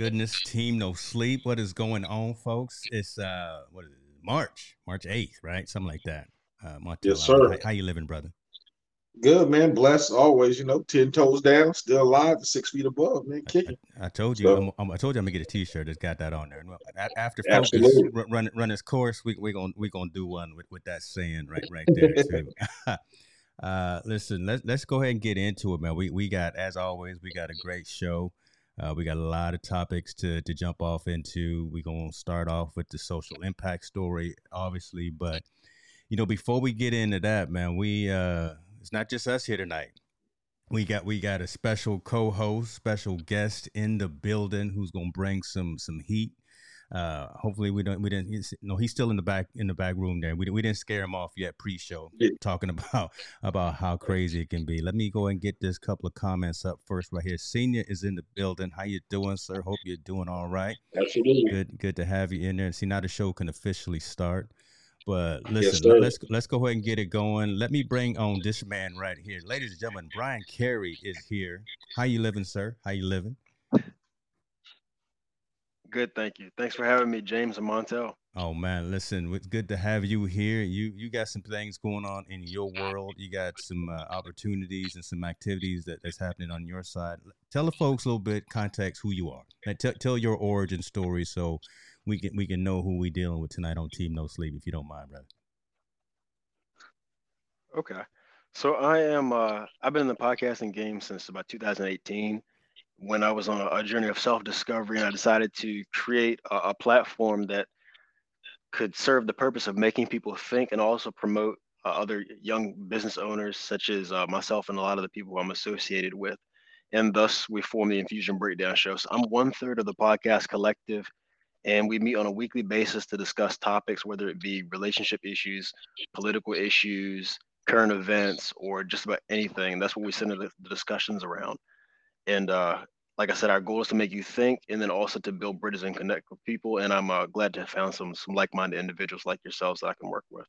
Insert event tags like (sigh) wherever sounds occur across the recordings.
goodness, team no sleep. What is going on, folks? It's uh what is it? March, March 8th, right? Something like that. Uh Montell, Yes, sir. How, how you living, brother? Good man, blessed always. You know, ten toes down, still alive, six feet above, man, kicking. I told you, So- I'm, I'm- I told you, I'm gonna get a T-shirt that's got that on there. After focus Absolutely. run, run its course, we we gonna we gonna do one with, with that saying right right there too. (laughs) (laughs) uh, listen, let's let's go ahead and get into it, man. We we got as always, we got a great show. Uh, we got a lot of topics to to jump off into. We're gonna start off with the social impact story, obviously, but you know, before we get into that, man, we uh, it's not just us here tonight we got we got a special co-host, special guest in the building who's gonna bring some some heat. Uh, hopefully we don't we didn't no he's still in the back in the back room there. We didn't- we didn't scare him off yet pre-show Yeah. talking (laughs) about about how crazy it can be. Let me go and get this couple of comments up first right here. Senior is in the building. How you doing, sir? Hope you're doing all right. Absolutely. Good good to have you in there. See now the show can officially start. But listen, sir. let's let's go ahead and get it going. Let me bring on this man right here, ladies and gentlemen. Bryan Carey is here. How you living, sir? How you living? Good, thank you. Thanks for having me, James and Montell. Oh man, listen, it's good to have you here. You you got some things going on in your world. You got some uh, opportunities and some activities that, that's happening on your side. Tell the folks a little bit context who you are. And tell tell your origin story so we can we can know who we dealing with tonight on Team No Sleep, if you don't mind, brother. Okay. So I am uh I've been in the podcasting game since about 2018 when I was on a, journey of self-discovery and I decided to create a, a platform that could serve the purpose of making people think and also promote uh, other young business owners such as uh, myself and a lot of the people I'm associated with. And thus we form the Infusion Breakdown Show. So I'm one third of the podcast collective and we meet on a weekly basis to discuss topics, whether it be relationship issues, political issues, current events, or just about anything. That's what we center the discussions around. And uh, like I said, our goal is to make you think, and then also to build bridges and connect with people. And I'm uh, glad to have found some some like-minded individuals like yourselves that I can work with.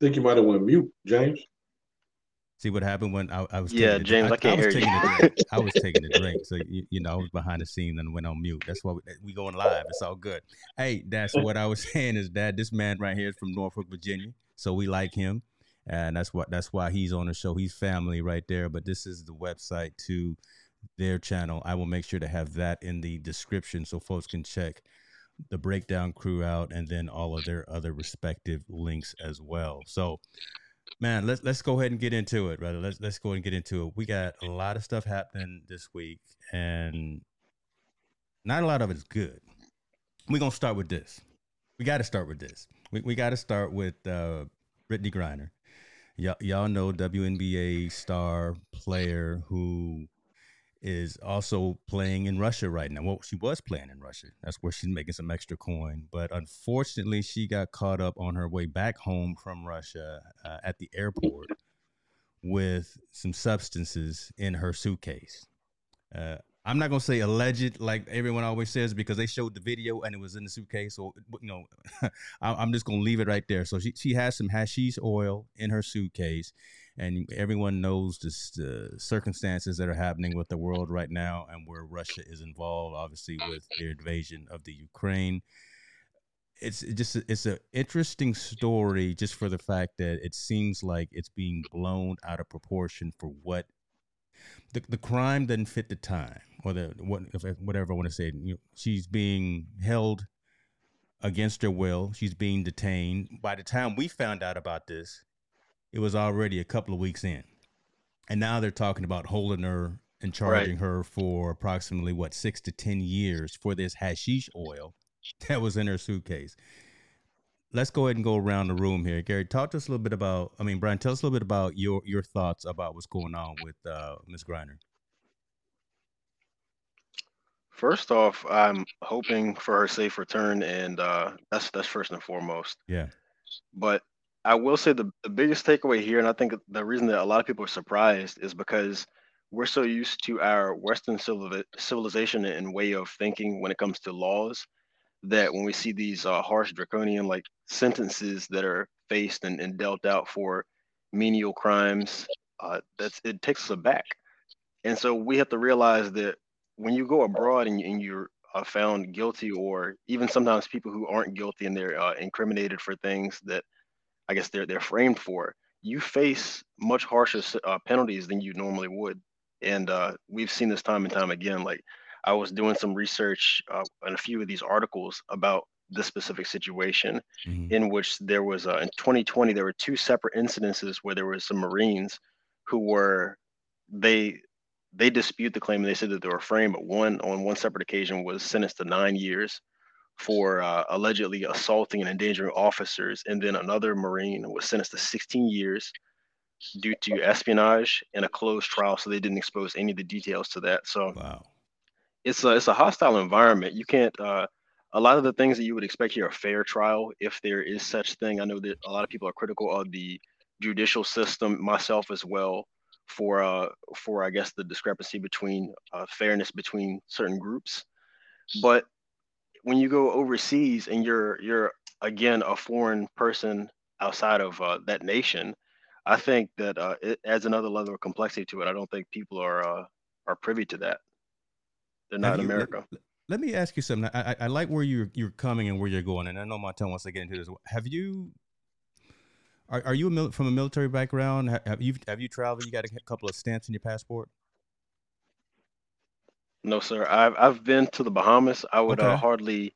think you might have went mute, James. See what happened when I, I was Yeah, taking a, James, I can't was hear taking you. a (laughs) drink. I was taking a drink, so you, you know I was behind the scene and went on mute. That's why we, we going live. It's all good. Hey, that's what I was (laughs) saying is that this man right here is from Norfolk, Virginia, so we like him, and that's what that's why he's on the show. He's family right there. But this is the website to their channel. I will make sure to have that in the description so folks can check the breakdown crew out and then all of their other respective links as well. So man let's let's go ahead and get into it brother. Let's let's go ahead and get into it. We got a lot of stuff happening this week and not a lot of it is good. We're gonna start with this. We got to start with this. We, we got to start with uh Brittney Griner. Y'all, y'all know WNBA star player who is also playing in Russia right now. Well, she was playing in Russia. That's where she's making some extra coin. But unfortunately, she got caught up on her way back home from Russia uh, at the airport with some substances in her suitcase. Uh, I'm not gonna say alleged like everyone always says because they showed the video and it was in the suitcase. So you know, (laughs) I'm just gonna leave it right there. So she she has some hashish oil in her suitcase, and everyone knows the circumstances that are happening with the world right now and where Russia is involved, obviously with their invasion of the Ukraine. It's just it's an interesting story just for the fact that it seems like it's being blown out of proportion for what the, the crime doesn't fit the time or the what whatever I want to say. You know, she's being held against her will. She's being detained. By the time we found out about this, it was already a couple of weeks in, and now they're talking about holding her and charging her for approximately what six to ten years for this hashish oil (laughs) that was in her suitcase. Let's go ahead and go around the room here. Gary, talk to us a little bit about. I mean, Bryan, tell us a little bit about your your thoughts about what's going on with uh, Ms. Griner. First off, I'm hoping for her safe return, and uh, that's that's first and foremost. Yeah. But I will say the, the biggest takeaway here, and I think the reason that a lot of people are surprised is because we're so used to our Western civili- civilization and way of thinking when it comes to laws that when we see these uh, harsh draconian like sentences that are faced and, and dealt out for menial crimes, uh, that's it takes us aback. And so we have to realize that when you go abroad and, and you're uh, found guilty, or even sometimes people who aren't guilty and they're uh, incriminated for things that I guess they're they're framed for, you face much harsher uh, penalties than you normally would. And uh, we've seen this time and time again. Like I was doing some research uh, on a few of these articles about this specific situation, mm-hmm. in which there was uh, in 2020 there were two separate incidences where there were some Marines who were they they dispute the claim and they said that they were framed, but one on one separate occasion was sentenced to nine years for uh, allegedly assaulting and endangering officers, and then another Marine was sentenced to 16 years due to espionage in a closed trial. So they didn't expose any of the details to that. So wow. it's a it's a hostile environment. You can't. Uh, a lot of the things that you would expect here a fair trial, if there is such thing. I know that a lot of people are critical of the judicial system, myself as well for uh, for I guess the discrepancy between uh, fairness between certain groups. But when you go overseas and you're you're again a foreign person outside of uh, that nation, I think that uh, it adds another level of complexity to it. I don't think people are uh, are privy to that. They're not in America. Let, let, me ask you something. I, I, I like where you're you're coming and where you're going, and I know Montell wants to get into this. Have you are, are you a mil- from a military background? Have, have you have you traveled? You got a couple of stamps in your passport? No, sir. I've I've been to the Bahamas. I would uh, okay. uh, hardly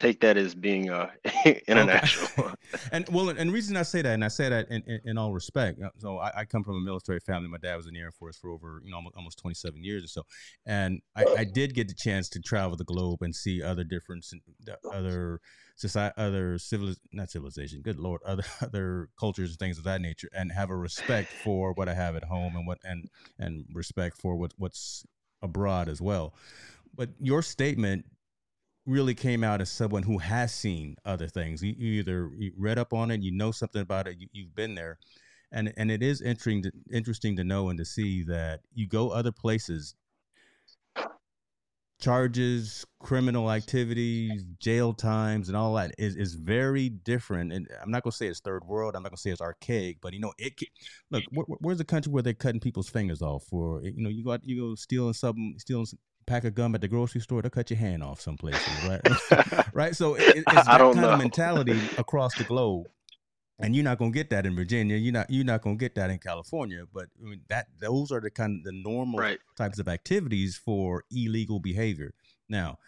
take that as being uh, (laughs) international. Okay. (laughs) and well, and the reason I say that, and I say that in, in, in all respect. Uh, so I, I, come from a military family. My dad was in the Air Force for over you know almost, almost 27 years or so, and I, I, did get the chance to travel the globe and see other different other society, other civil, not civilization, good lord, other (laughs) other cultures and things of that nature, and have a respect for what I have at home and what and and respect for what what's abroad as well. But your statement really came out as someone who has seen other things. You, you either you read up on it, you know something about it, you, have been there, and and it is interesting to, interesting to know and to see that you go other places charges, criminal activities, jail times, and all that is, is very different. And I'm not gonna say it's third world. I'm not gonna say it's archaic, but you know, it. Look, where's the country where they're cutting people's fingers off for? You know, you got you go stealing something, stealing a pack of gum at the grocery store, they'll cut your hand off some places, right? (laughs) right. So it, it's (laughs) that kind know. of mentality across the globe and you're not gonna get that in Virginia. You're not you're not gonna get that in California. But I mean, that those are the kind of the normal right. types of activities for illegal behavior. Now,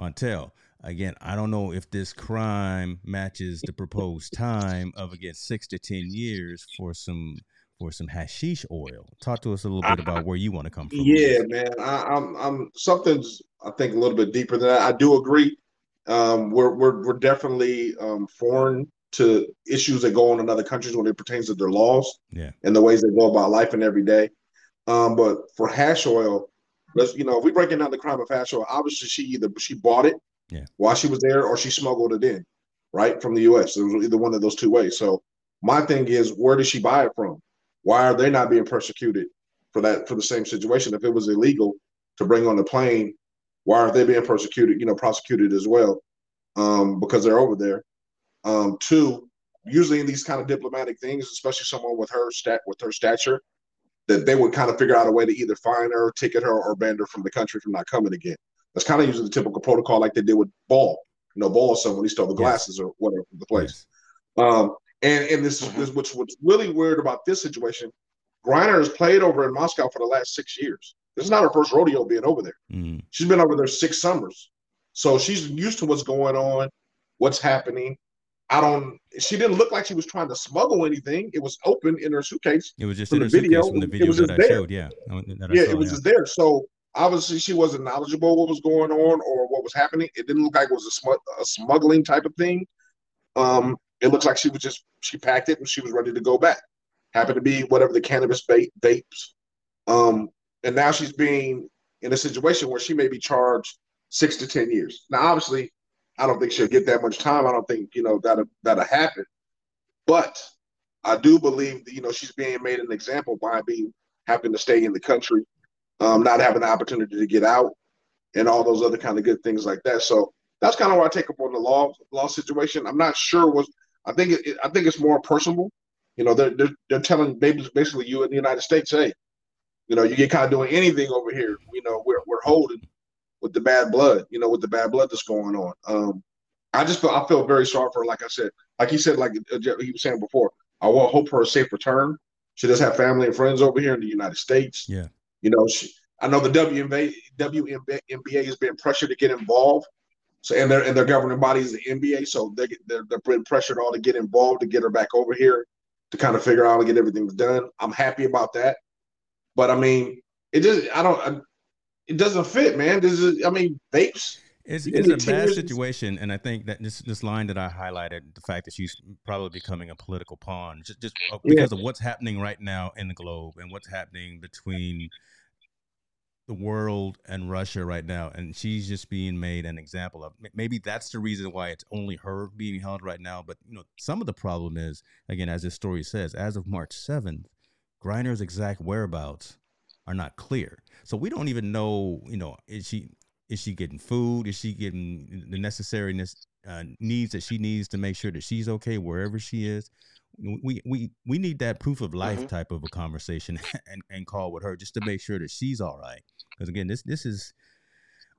Montell, again, I don't know if this crime matches the proposed time of again six to ten years for some for some hashish oil. Talk to us a little bit about where you want to come from. Yeah, man, I, I'm I'm something's I think a little bit deeper than that. I do agree. Um, we're we're we're definitely um, foreign to issues that go on in other countries when it pertains to their laws yeah. and the ways they go about life and every day. Um, but for hash oil, let's you know, if we breaking down the crime of hash oil, obviously she either she bought it yeah. while she was there or she smuggled it in, right, from the US. It was either one of those two ways. So my thing is where did she buy it from? Why are they not being persecuted for that for the same situation? If it was illegal to bring on the plane, why aren't they being persecuted, you know, prosecuted as well? Um, because they're over there. Um, two, usually in these kind of diplomatic things, especially someone with her stat with her stature, that they would kind of figure out a way to either fine her, ticket her, or ban her from the country from not coming again. That's kind of usually the typical protocol, like they did with Ball. You know, Ball someone he stole the glasses yes. or whatever from the place. Yes. Um, and and this is this, which what's really weird about this situation. Griner has played over in Moscow for the last six years. This is not her first rodeo being over there. Mm. She's been over there six summers, so she's used to what's going on, what's happening. I don't. She didn't look like she was trying to smuggle anything. It was open in her suitcase. It was just in her video. suitcase from the video that I there. showed. Yeah, yeah, it was yeah. just there. So obviously she wasn't knowledgeable what was going on or what was happening. It didn't look like it was a, a smuggling type of thing. Um, it looks like she was just she packed it and she was ready to go back. Happened to be whatever the cannabis bait vapes. Um, and now she's being in a situation where she may be charged six to ten years. Now, obviously, I don't think she'll get that much time. I don't think you know that'll that'll happen. But I do believe that, you know she's being made an example by being having to stay in the country, um, not having the opportunity to get out, and all those other kind of good things like that. So that's kind of what I take up on the law law situation. I'm not sure what I think it, I think it's more personal. You know, they're, they're they're telling basically you in the United States, hey, you know, you get caught doing anything over here. You know, we're we're holding with the bad blood. You know, with the bad blood that's going on. Um, I just feel I feel very sorry for her. Like I said, like he said, like uh, he was saying before, I will hope for a safe return. She does have family and friends over here in the United States. Yeah, you know, she, I know the WNBA WNBA has been pressured to get involved. So and their and their governing body is the NBA, so they they're they're being pressured all to get involved to get her back over here to kind of figure out how to get everything done. I'm happy about that, but I mean, it just I don't it doesn't fit, man. This is I mean, vapes. It's, it's a bad situation, and I think that this this line that I highlighted, the fact that she's probably becoming a political pawn, just, just uh, because yeah. of what's happening right now in the globe and what's happening between the world and Russia right now, and she's just being made an example of. Maybe that's the reason why it's only her being held right now. But you know, some of the problem is, again, as this story says, as of March seventh, Griner's exact whereabouts are not clear. So we don't even know, you know, is she is she getting food? Is she getting the necessary uh, needs that she needs to make sure that she's okay wherever she is? we we we need that proof of life mm-hmm. type of a conversation (laughs) and, and call with her just to make sure that she's all right because again, this this is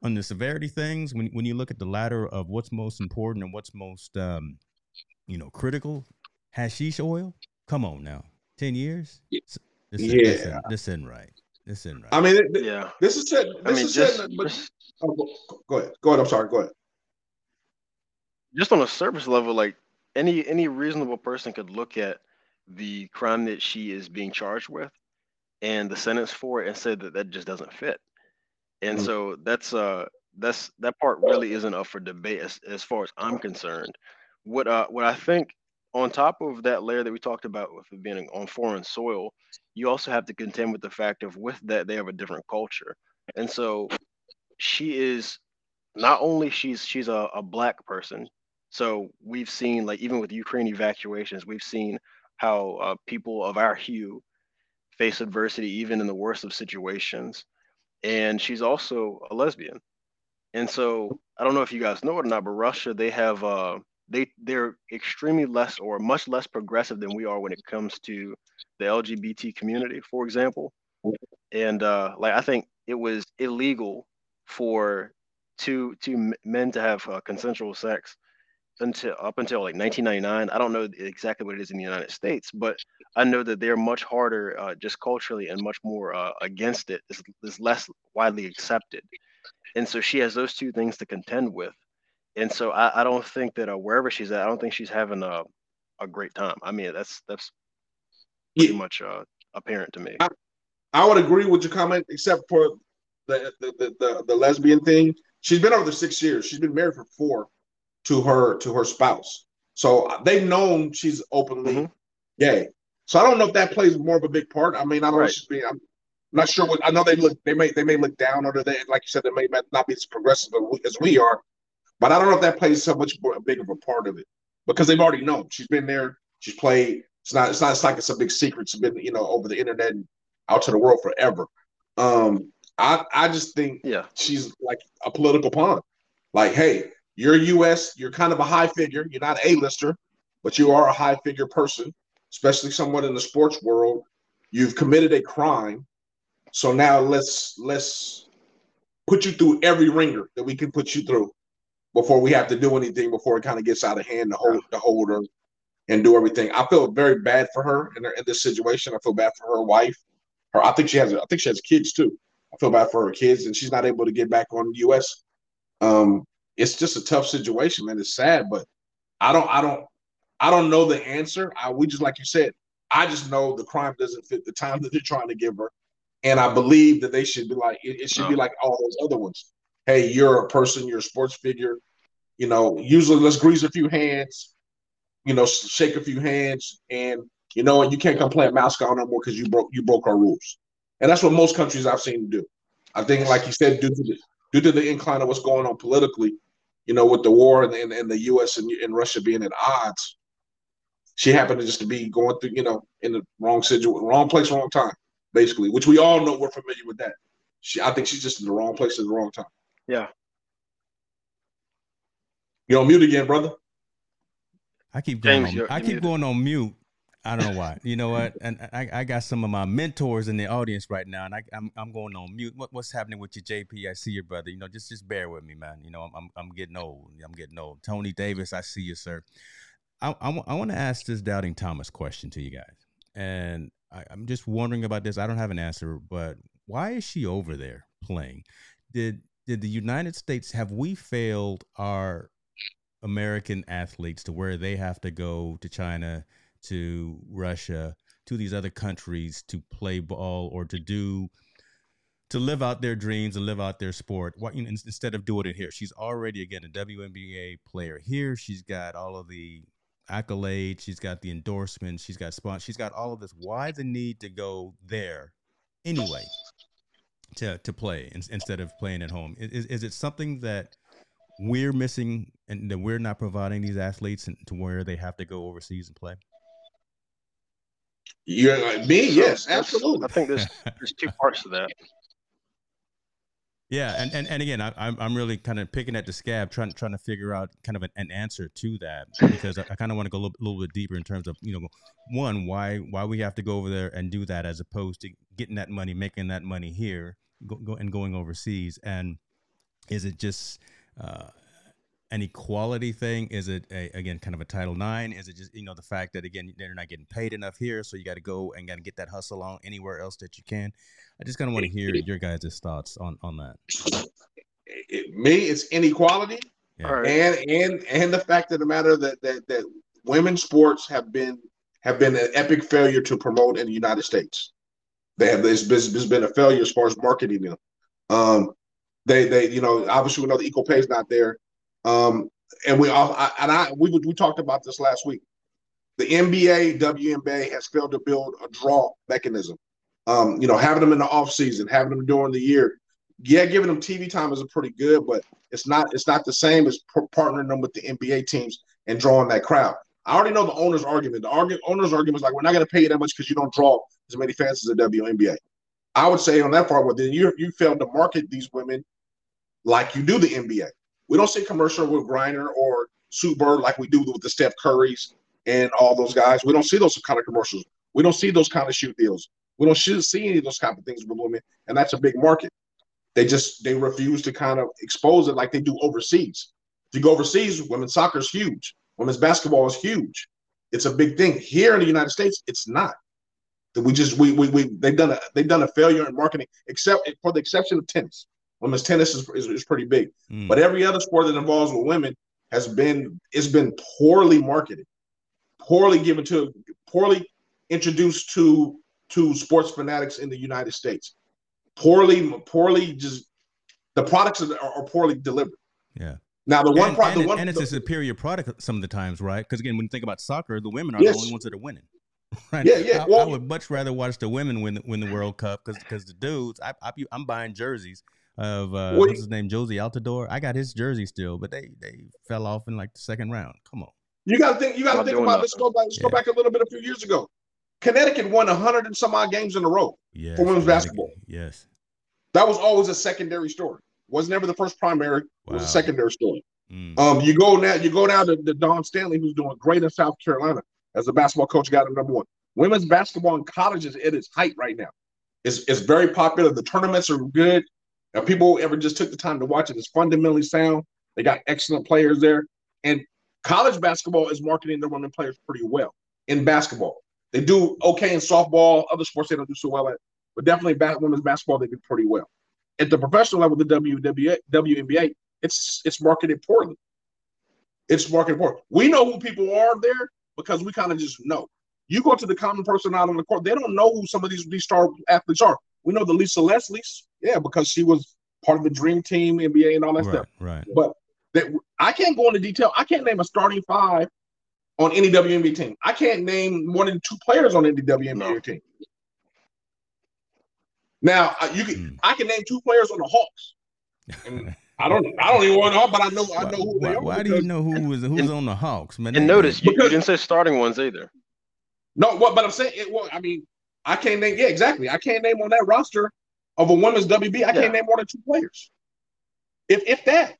on the severity things. When when you look at the ladder of what's most important and what's most um, you know critical, hashish oil. Come on now, ten years. This, this, yeah, this, this isn't right. This isn't right. I mean, it, yeah. This is said. This I mean, is just, said, but, oh, go, go ahead. Go ahead. I'm sorry. Go ahead. Just on a surface level, like any any reasonable person could look at the crime that she is being charged with and the sentence for it and said that that just doesn't fit. And mm-hmm. so that's uh that's that part really isn't up for debate as, as far as I'm concerned. What uh what I think on top of that layer that we talked about with it being on foreign soil, you also have to contend with the fact of with that they have a different culture. And so she is not only she's she's a, a black person. So we've seen like even with Ukraine evacuations, we've seen how uh, people of our hue face adversity even in the worst of situations. And she's also a lesbian. And so I don't know if you guys know it or not, but Russia, they have uh they they're extremely less or much less progressive than we are when it comes to the LGBT community, for example. And uh like I think it was illegal for two two men to have uh, consensual sex until up until like 1999. I don't know exactly what it is in the United States, but I know that they're much harder, uh, just culturally, and much more uh, against it. It's, it's, less widely accepted, and so she has those two things to contend with. And so I, I don't think that uh, wherever she's at, I don't think she's having a a great time. I mean, that's that's pretty yeah. much uh, apparent to me. I, I, would agree with your comment, except for the the, the the the lesbian thing. She's been over there six years. She's been married for four to her to her spouse. So they've known she's openly mm-hmm. gay. So I don't know if that plays more of a big part. I mean, I don't right. know. She's being, I'm not sure what I know. They look. They may they may look down on her. They, like you said, they may not be as progressive as we are. But I don't know if that plays so much more, big of a part of it because they've already known she's been there. She's played. It's not. It's not. It's like it's a big secret. It's been you know over the internet and out to the world forever. Um, I I just think yeah she's like a political pawn. Like, hey, you're U.S. You're kind of a high figure. You're not a lister, but you are a high figure person, especially someone in the sports world. You've committed a crime, so now let's let's put you through every ringer that we can put you through before we have to do anything. Before it kind of gets out of hand to hold to hold her and do everything. I feel very bad for her in, her, in this situation. I feel bad for her wife. Her, I think she has. I think she has kids too. I feel bad for her kids, and she's not able to get back on the U.S. Um, it's just a tough situation, man. It's sad, but I don't, I don't, I don't know the answer. I, we just like you said, I just know the crime doesn't fit the time (laughs) that they're trying to give her, and I believe that they should be like it, it should be like all those other ones. Hey, you're a person, you're a sports figure. You know, usually let's grease a few hands, you know, shake a few hands, and you know, and you can't come play a mascot no more because you broke you broke our rules. And that's what most countries I've seen do. I think, like you said, due to the due to the incline of what's going on politically, you know, with the war and, and, and the U.S. And, and, Russia being at odds, she happened to just to be going through, you know, in the wrong situation, wrong place, wrong time, basically. Which we all know we're familiar with that. She, I think she's just in the wrong place at the wrong time. Yeah. You're on mute again, brother. I keep going James, on. I keep muted. going on mute. I don't know why. You know what? And I, I got some of my mentors in the audience right now, and I, I'm I'm going on mute. What, what's happening with you, JP? I see your brother. You know, just just bear with me, man. You know, I'm I'm, I'm getting old. I'm getting old. Tony Davis, I see you, sir. I I, want to ask this doubting Thomas question to you guys, and I, I'm just wondering about this. I don't have an answer, but why is she over there playing? Did did the United States have we failed our American athletes to where they have to go to China, to Russia, to these other countries to play ball or to do to live out their dreams and live out their sport. what, you know, instead of doing it here, she's already again a WNBA player here. She's got all of the accolades, she's got the endorsements, she's got sponsors, she's got all of this. Why the need to go there anyway to to play in, instead of playing at home? Is, is it something that we're missing and that we're not providing these athletes to where they have to go overseas and play? You're like me, yes, absolutely. I think there's (laughs) there's two parts to that. Yeah, and, and, and again, I, I'm I'm really kind of picking at the scab, trying trying to figure out kind of an, an answer to that because I, I kind of want to go a little, little bit deeper in terms of you know one why why we have to go over there and do that as opposed to getting that money, making that money here, go, go and going overseas, and is it just uh, an equality thing? Is it a, again kind of a Title Nine? Is it just you know the fact that again they're not getting paid enough here, so you got to go and got to get that hustle on anywhere else that you can? I just kind of want to hear your guys' thoughts on on that. It- me, it's inequality Yeah. And and and the fact of the matter that that that women's sports have been have been an epic failure to promote in the United States. They have this this has been a failure as far as marketing them. Um, they they you know obviously we know the equal pay is not there. Um, and we all I, and I we we talked about this last week. The NBA WNBA has failed to build a draw mechanism. Um, you know, having them in the off season, having them during the year. Yeah, giving them TV time is pretty good, but it's not it's not the same as par- partnering them with the NBA teams and drawing that crowd. I already know the owner's argument. The argu- owner's argument is like, we're not going to pay you that much because you don't draw as many fans as the WNBA. I would say on that part, well, then you you failed to market these women like you do the NBA. We don't see commercial with Griner or Sue Bird like we do with the Steph Currys and all those guys. We don't see those kind of commercials. We don't see those kind of shoot deals. We don't see any of those kind of things with women, and that's a big market. They just they refuse to kind of expose it like they do overseas. If you go overseas, women's soccer is huge. Women's basketball is huge. It's a big thing. Here in the United States, it's not. We just we we, we they've done a they've done a failure in marketing, except for the exception of tennis. Women's tennis is, is, is pretty big, Mm. but every other sport that involves with women has been it's been poorly marketed, poorly given to, poorly introduced to to sports fanatics in the United States, poorly poorly just the products are, are poorly delivered. yeah. Now the one product, and, the one, and it's the- a superior product some of the times, right? Because again, when you think about soccer, the women are Yes. the only ones that are winning. (laughs) Right? Yeah, yeah, I, I would much rather watch the women win win the World Cup because because the dudes, I, I I'm buying jerseys of uh, Well, what's his name, Jozy Altidore. I got his jersey still, but they they fell off in like the second round. Come on. You got to think. You got to think about. nothing. Let's go back. Let's go back a little bit. A few years ago, Connecticut won hundred and some odd games in a row. Yes, women's basketball. Yes. That was always a secondary story. Was never the first primary. It was a secondary story. Mm. Um, you go now. You go down to, to Dawn Staley, who's doing great in South Carolina as a basketball coach. Got him number one. Women's basketball in college is at its height right now. It's it's very popular. The tournaments are good. If people ever just took the time to watch it, it's fundamentally sound. They got excellent players there, and college basketball is marketing their women players pretty well in basketball. They do okay in softball. Other sports they don't do so well at, but definitely ba- women's basketball they do pretty well. At the professional level, the WNBA, WNBA, it's it's marketed poorly. It's marketed poorly. We know who people are there because we kind of just know. You go to the common person out on the court, they don't know who some of these these star athletes are. We know the Lisa Leslie's, yeah, because she was part of the Dream Team, NBA, and all that Right. stuff. Right. But that I can't go into detail. I can't name a starting five on any WNBA team. I can't name more than two players on any WNBA No. team. Now uh, you can, Mm. I can name two players on the Hawks. And I don't, I don't even want to, but I know, I Why, know who they why, are. why do you know who was who's and- on the Hawks, man? And They- notice you, you didn't say starting ones either. No, what? But I'm saying, it, well, I mean, I can't name. Yeah, exactly. I can't name on that roster of a women's WB. I Yeah. can't name more than two players, if if that.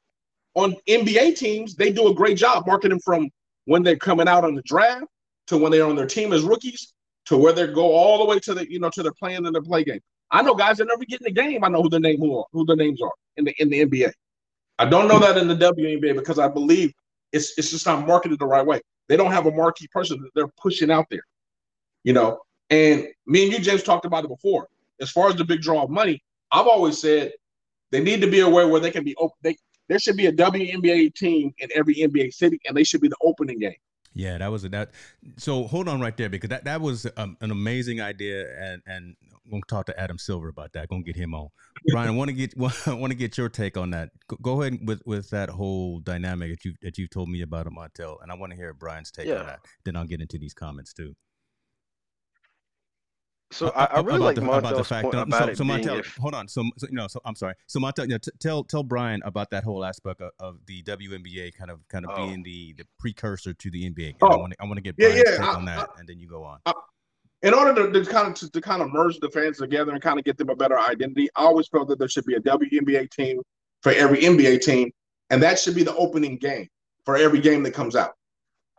on NBA teams, they do a great job marketing from when they're coming out on the draft to when they're on their team as rookies to where they go all the way to the you know to their playing in their play game. I know guys that never get in the game. I know who the name who, are, who the names are in the in the NBA. I don't know that in the WNBA because I believe it's it's just not marketed the right way. They don't have a marquee person that they're pushing out there. You know, and me and you, James, talked about it before. As far as the big draw of money, I've always said they need to be aware where they can be open. They, there should be a WNBA team in every NBA city, and they should be the opening game. Yeah, that was a, that. So hold on right there because that that was um, an amazing idea, and and I'm gonna talk to Adam Silver about that. Gonna get him on. Bryan, I want to get (laughs) want to get your take on that. Go ahead with with that whole dynamic that you that you told me about at Montell, and I want to hear Bryan's take yeah. on that. Then I'll get into these comments too. So I, I really like the, about the fact that, about so, so Montell, if... hold on. So, so you know, so I'm sorry. So Montell, you know, t- tell tell Bryan about that whole aspect of, of the WNBA kind of kind of oh. being the the precursor to the NBA. Oh. I want to I want to get Bryan's yeah, yeah, take I, on that, I, and then you go on. in order to, to kind of to, to, kind of merge the fans together and kind of get them a better identity, I always felt that there should be a WNBA team for every NBA team, and that should be the opening game for every game that comes out.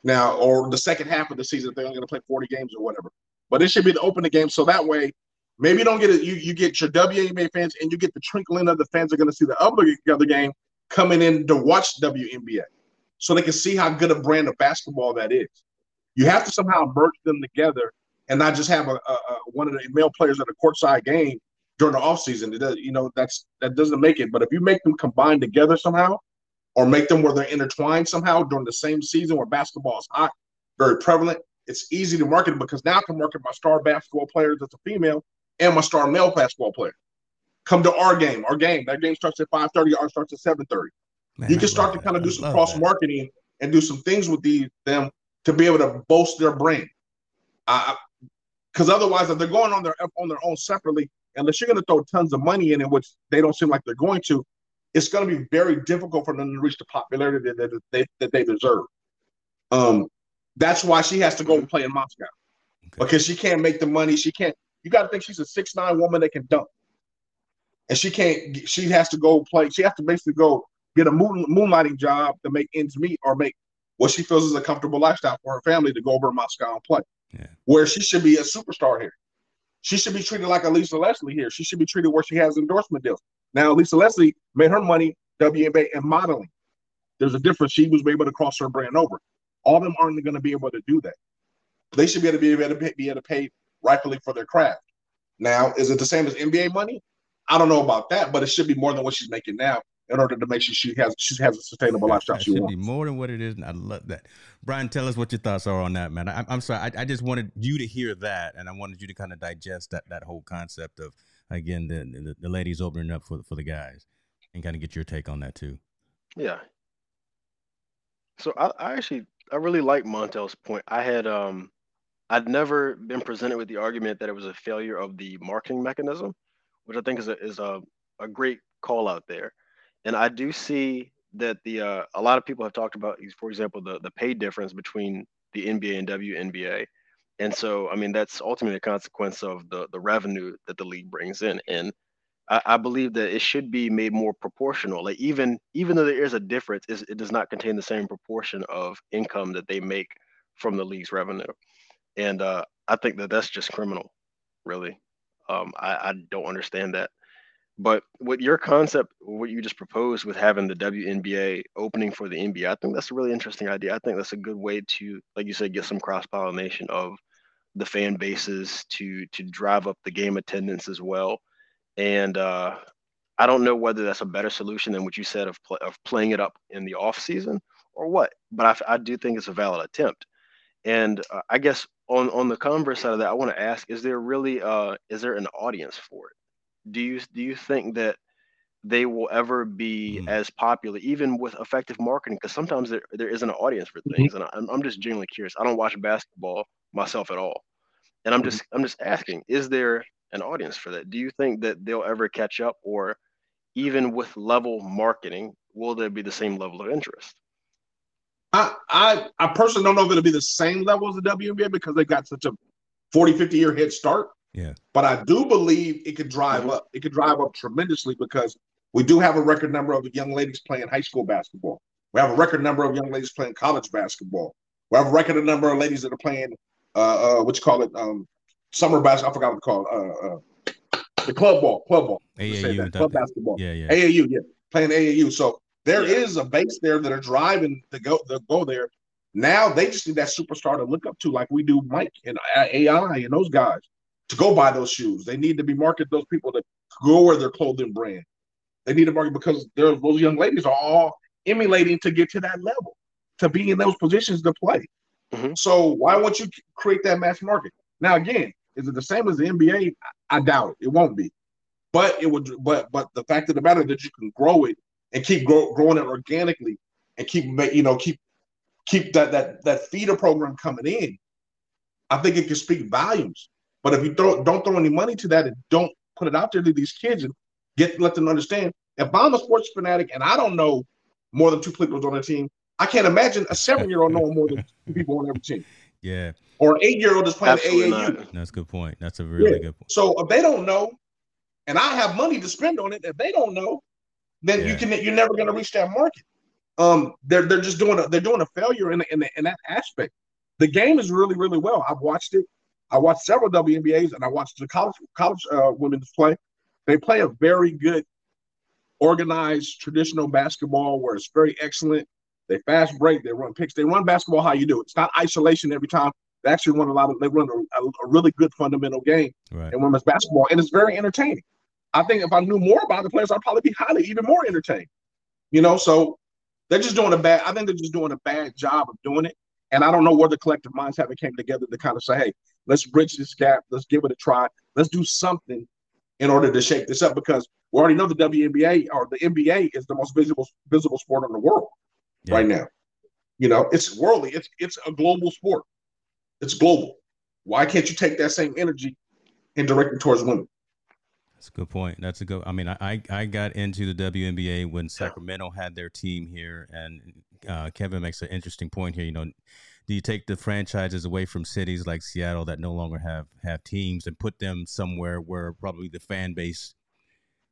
Now, or the second half of the season, they're only going to play 40 games or whatever. But it should be the opening game, so that way, maybe you don't get it. You you get your WNBA fans, and you get the trickling of the fans are going to see the other other game coming in to watch WNBA, so they can see how good a brand of basketball that is. You have to somehow merge them together, and not just have a, a, a one of the male players at a courtside game during the offseason. It you know, that's that doesn't make it. But if you make them combine together somehow, or make them where they're intertwined somehow during the same season where basketball is hot, very prevalent, it's easy to market because now I can market my star basketball players as a female and my star male basketball player. Come to our game. Our game. That game starts at 5:30. Ours starts at 7:30. you can start to kind of do some cross marketing and do some things with these them to be able to boast their brand. Because otherwise, if they're going on their on their own separately, unless you're going to throw tons of money in it, which they don't seem like they're going to, it's going to be very difficult for them to reach the popularity that, that, they, that they deserve. Um, that's why she has to go and play in Moscow okay. because she can't make the money. She can't. You got to think she's a six nine woman that can dunk, and she can't. She has to go play. She has to basically go get a moon, moonlighting job to make ends meet or make what she feels is a comfortable lifestyle for her family to go over to Moscow and play. Yeah. Where she should be a superstar here. She should be treated like a Lisa Leslie here. She should be treated where she has endorsement deals. Now, Lisa Leslie made her money WNBA and modeling. There's a difference. She was able to cross her brand over. All of them aren't going to be able to do that. They should be able to be able to pay, be able to pay rightfully for their craft. Now, is it the same as NBA money? I don't know about that, but it should be more than what she's making now in order to make sure she has she has a sustainable lifestyle. It should wants. be more than what it is. I love that. Bryan, tell us what your thoughts are on that, man. I, am sorry, I, I, just wanted you to hear that, and I wanted you to kind of digest that that whole concept of again the the, the ladies opening up for for the guys, and kind of get your take on that too. Yeah. So I, I actually I really like Montell's point. I had um I'd never been presented with the argument that it was a failure of the marketing mechanism, which I think is a is a, a great call out there. And I do see that the uh, a lot of people have talked about, for example, the the pay difference between the NBA and WNBA. And so, I mean, that's ultimately a consequence of the the revenue that the league brings in. And I, I believe that it should be made more proportional. Like even even though there is a difference, it does not contain the same proportion of income that they make from the league's revenue. And uh, I think that that's just criminal, really. Um, I, I don't understand that. But with your concept, what you just proposed with having the WNBA opening for the NBA, I think that's a really interesting idea. I think that's a good way to, like you said, get some cross pollination of the fan bases to to drive up the game attendance as well. And uh, I don't know whether that's a better solution than what you said of, pl- of playing it up in the off season or what. But I, I do think it's a valid attempt. And uh, I guess on on the converse side of that, I want to ask: Is there really uh, is there an audience for it? Do you do you think that they will ever be mm. as popular, even with effective marketing? Because sometimes there, there isn't an audience for things, mm-hmm. and I'm, I'm just genuinely curious. I don't watch basketball myself at all, and I'm mm-hmm. just I'm just asking: Is there an audience for that. Do you think that they'll ever catch up, or even with level marketing, will there be the same level of interest? I I, I personally don't know if it'll be the same level as the WNBA because they got such a 40, 50 year head start. Yeah. But I do believe it could drive mm-hmm. up. It could drive up tremendously because We do have a record number of young ladies playing high school basketball. We have a record number of young ladies playing college basketball. We have a record number of ladies that are playing uh, uh what you call it, um, summer basketball. I forgot what to call it. Uh, uh, the club ball, club ball. AAU, club basketball. Yeah, yeah. AAU, yeah, playing AAU. So there yeah. is a base there that are driving to go to go there. Now they just need that superstar to look up to, like we do Mike and AI and those guys, to go buy those shoes. They need to be marketed those people to go wear their clothing brand. They need to market because those young ladies are all emulating to get to that level, to be in those positions to play. Mm-hmm. So why won't you create that mass market? Now again, is it the same as the NBA? I doubt it. It won't be. But it would. But but the fact of the matter that you can grow it and keep grow, growing it organically and keep you know keep keep that that that feeder program coming in. I think it can speak volumes. But if you don't don't throw any money to that and don't put it out there to these kids and get let them understand, if I'm a sports fanatic and I don't know more than two people on the team, I can't imagine a seven year old knowing more than two people on every team. Yeah. Or an eight year old is playing Absolutely AAU. Not. That's a good point. That's a really yeah. good point. So if they don't know, and I have money to spend on it, if they don't know, then yeah. you can you're never going to reach that market. Um, they're they're just doing a, they're doing a failure in in, in that aspect. The game is really really well. I've watched it. I watched several WNBAs and I watched the college college uh, women's play. They play a very good, organized traditional basketball where it's very excellent. They fast break. They run picks. They run basketball how you do. It. It's not isolation every time. They actually run a lot of. They run a, a really good fundamental game right. in women's basketball, and it's very entertaining. I think if I knew more about the players, I'd probably be highly even more entertained. You know, so they're just doing a bad. I think they're just doing a bad job of doing it. And I don't know where the collective minds haven't came together to kind of say, hey, let's bridge this gap. Let's give it a try. Let's do something in order to shake this up because we already know the WNBA or the NBA is the most visible visible sport in the world yeah. right now. You know, it's worldly. It's it's a global sport. It's global. Why can't you take that same energy and direct it towards women? That's a good point. That's a good. I mean, I I got into the WNBA when Sacramento had their team here, and uh, Kevin makes an interesting point here. You know, do you take the franchises away from cities like Seattle that no longer have have teams and put them somewhere where probably the fan base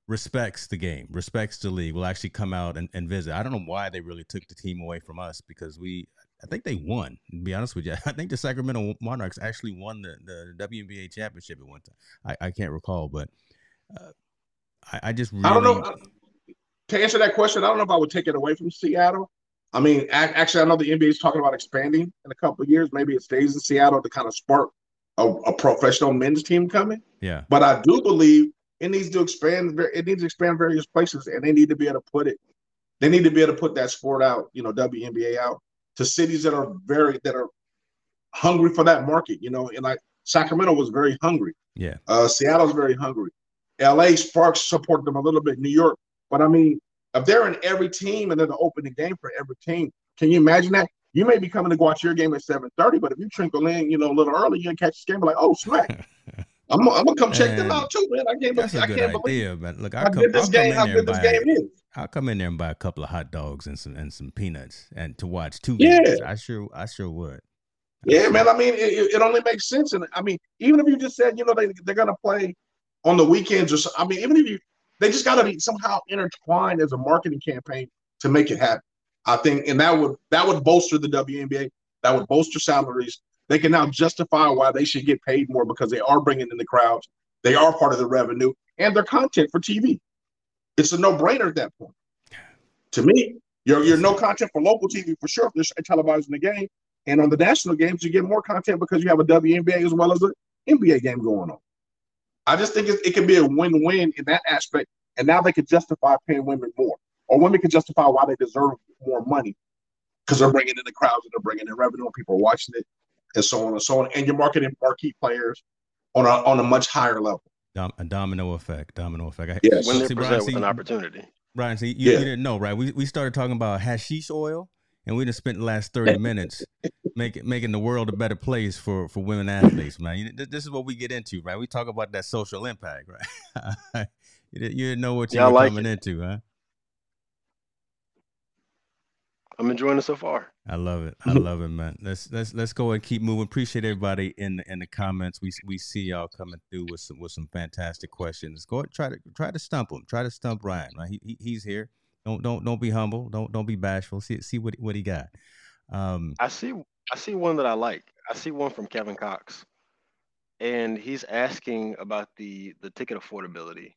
respects the game, respects the league, will actually come out and, and visit. I don't know why they really took the team away from us because we, I think they won. To be honest with you, (laughs) I think the Sacramento Monarchs actually won the, the WNBA championship at one time. I, I can't recall, but uh, I, I, just really. I don't know. To answer that question, I don't know if I would take it away from Seattle. I mean, actually, I know the NBA is talking about expanding in a couple of years. Maybe it stays in Seattle to kind of spark a, a professional men's team coming. Yeah. But I do believe it needs to expand. It needs to expand various places, and they need to be able to put it. They need to be able to put that sport out, you know, WNBA out to cities that are very that are hungry for that market. You know, and like Sacramento was very hungry. Yeah. Uh, Seattle's very hungry. L.A. Sparks support them a little bit. New York, but I mean, if they're in every team and they're the opening game for every team, can you imagine that? You may be coming to watch your game at 7:30, but if you trickle in, you know, a little early, you can catch this game like, oh, smack. (laughs) I'm, I'm, gonna come check them out too, man. I can't, that's a I good can't idea, man. Look, I'll come, this I'll game, come in there and buy, I'll come in there and buy a couple of hot dogs and some and some peanuts and to watch two games. Yeah. I sure I sure would. Yeah, sure. man. I mean, it, it only makes sense, and I mean, even if you just said, you know, they they're gonna play on the weekends or so, I mean, even if you they just got to be somehow intertwined as a marketing campaign to make it happen. I think, and that would that would bolster the WNBA. That would bolster salaries. They can now justify why they should get paid more because they are bringing in the crowds. They are part of the revenue and their content for TV. It's a no-brainer at that point. To me, you're, you're no content for local TV for sure if they're televising the game. And on the national games, you get more content because you have a WNBA as well as an NBA game going on. I just think it, it can be a win-win in that aspect. And now they can justify paying women more, or women can justify why they deserve more money because they're bringing in the crowds and they're bringing in revenue, and people are watching it, and so on and so on. And you're marketing marquee players on a on a much higher level. Dom, a domino effect. Domino effect. I, yes. When they're presented with an opportunity. Bryan, see, you, yeah. you didn't know, right? We we started talking about hashish oil, and we just spent the last thirty (laughs) minutes making making the world a better place for for women athletes, man. This is what we get into, right? We talk about that social impact, right? (laughs) you, didn't know what you yeah, were like coming it. into, huh? I'm enjoying it so far. I love it. I love it, man. Let's let's let's go and keep moving. Appreciate everybody in the in the comments. We we see y'all coming through with some with some fantastic questions. Go try to try to stump him. Try to stump Ryan. Right, he, he he's here. Don't don't don't be humble. Don't don't be bashful. See see what what he got. Um, I see I see one that I like. I see one from Kevin Cox, and he's asking about the the ticket affordability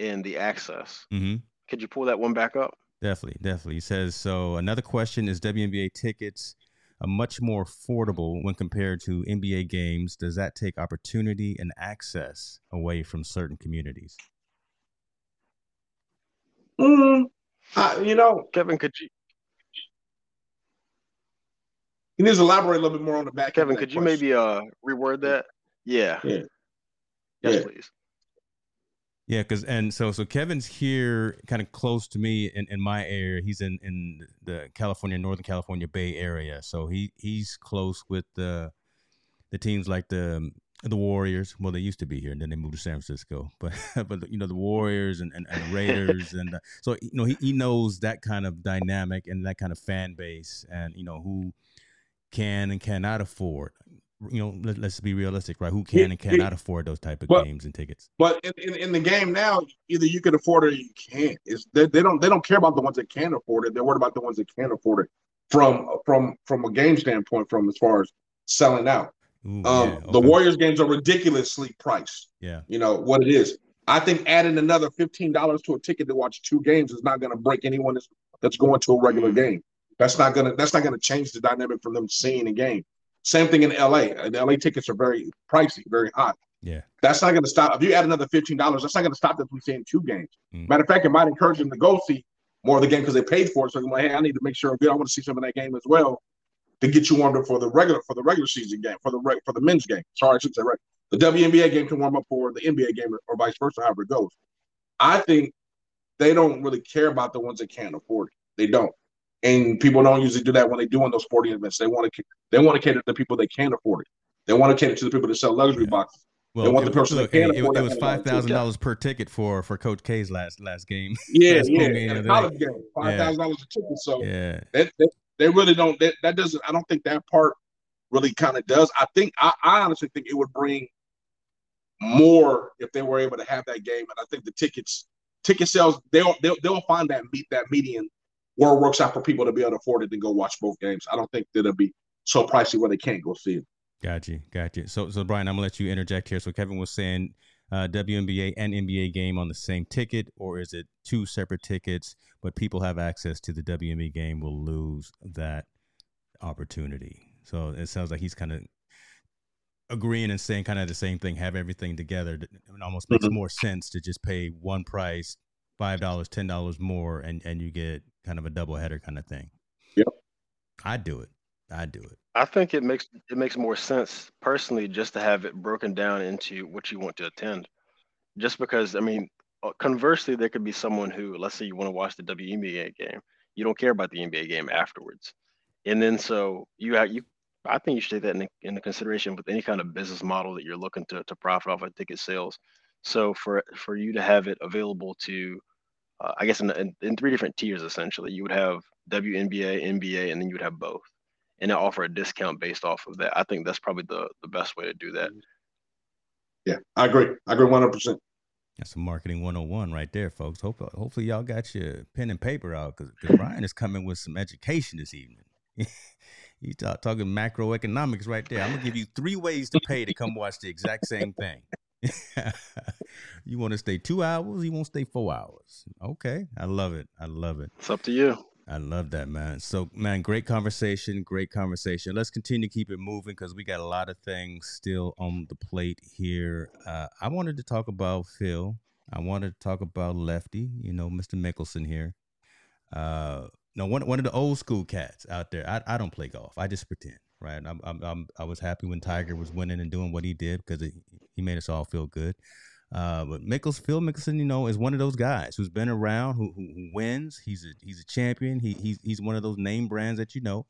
and the access. Mm-hmm. Could you pull that one back up? Definitely, definitely. He says so. Another question is WNBA tickets are much more affordable when compared to NBA games. Does that take opportunity and access away from certain communities? Mm, uh, you know, Kevin, could you? He needs to elaborate a little bit more on the back. Kevin, could you question. maybe uh reword that? Yeah. Yeah. Yes, yeah. please. Yeah, because and so so Kevin's here, kind of close to me in, in my area. He's in in the California, Northern California Bay Area, so he he's close with the the teams like the the Warriors. Well, they used to be here, and then they moved to San Francisco. (laughs) But but you know the Warriors and and, and Raiders, and uh, so you know he he knows that kind of dynamic and that kind of fan base, and you know who can and cannot afford you know, let, us be realistic, right? Who can and cannot afford those type of but, games and tickets? But in, in, in, the game now, either you can afford it or you can't. It's they, they don't they don't care about the ones that can afford it. They're worried about the ones that can't afford it from from from a game standpoint, from as far as selling out. Ooh, um, yeah, okay. The Warriors games are ridiculously priced. Yeah, you know what it is. I think adding another fifteen dollars to a ticket to watch two games is not going to break anyone that's, that's going to a regular game. That's not gonna that's not gonna change the dynamic from them seeing a game. Same thing in LA. The LA tickets are very pricey, very hot. Yeah. That's not going to stop. If you add another $15, that's not going to stop them from seeing two games. Mm. Matter of fact, it might encourage them to go see more of the game because they paid for it. So, like, hey, I need to make sure I'm good. I want to see some of that game as well to get you warmed up for the regular for the regular season game for the for the men's game. Sorry, I should say right. The WNBA game can warm up for the NBA game or, or vice versa, however it goes. I think they don't really care about the ones that can't afford it. They don't and people don't usually do that when they do in those sporting events. They want to they want to cater to the people they can't afford it. They want to cater to the people that sell luxury yeah. boxes. Well, they want the person look, that can it, afford it, it was five thousand dollars per ticket for for Coach K's last last game. (laughs) Yeah, last yeah, game a college game, five thousand dollars a ticket. So yeah, they, they, they really don't. That, that doesn't. I don't think that part really kind of does. I think I, I honestly think it would bring more if they were able to have that game, and I think the tickets ticket sales they'll they'll, they'll find that meet that median where it works out for people to be able to afford it and go watch both games. I don't think that it'll be so pricey where they can't go see it. Got you, got you. So, so Bryan, I'm gonna let you interject here. So Kevin was saying uh, WNBA and NBA game on the same ticket, or is it two separate tickets? But people have access to the WNBA game will lose that opportunity. So it sounds like he's kind of agreeing and saying kind of the same thing. Have everything together. It almost makes mm-hmm. more sense to just pay one price, five dollars, ten dollars more, and and you get kind of a double header kind of thing. Yep. I'd do it. I'd do it. I think it makes it makes more sense personally just to have it broken down into what you want to attend. Just because I mean, uh, conversely, there could be someone who, let's say, you want to watch the WNBA game, you don't care about the NBA game afterwards, and then so you have you. I think you should take that in, into consideration with any kind of business model that you're looking to to profit off of ticket sales. So for for you to have it available to uh, I guess in, in, in, three different tiers essentially. You would have WNBA, NBA, and then you would have both, and offer a discount based off of that. I think that's probably the the best way to do that. Yeah, I agree. I agree one hundred percent. That's some marketing 101 right there, folks. Hope, hopefully y'all got your pen and paper out because Ryan is coming with some education this evening. (laughs) He's talk, talking macroeconomics right there. I'm gonna give you three ways to pay to come watch the exact same thing. (laughs) you want to stay two hours? You want to stay four hours? Okay, I love it. I love it. It's up to you. I love that, man. So, man, great conversation. Great conversation. Let's continue to keep it moving because we got a lot of things still on the plate here. Uh, I wanted to talk about Phil. I wanted to talk about Lefty. You know, Mr. Mickelson here. Uh, no, one one of the old school cats out there. I, I don't play golf. I just pretend right? I'm, I'm, I'm, i was happy when Tiger was winning and doing what he did because it, he made us all feel good. Uh, but Mickelson, Phil Mickelson, you know, is one of those guys who's been around, who, who, who wins. He's a he's a champion. He he's he's one of those name brands that you know.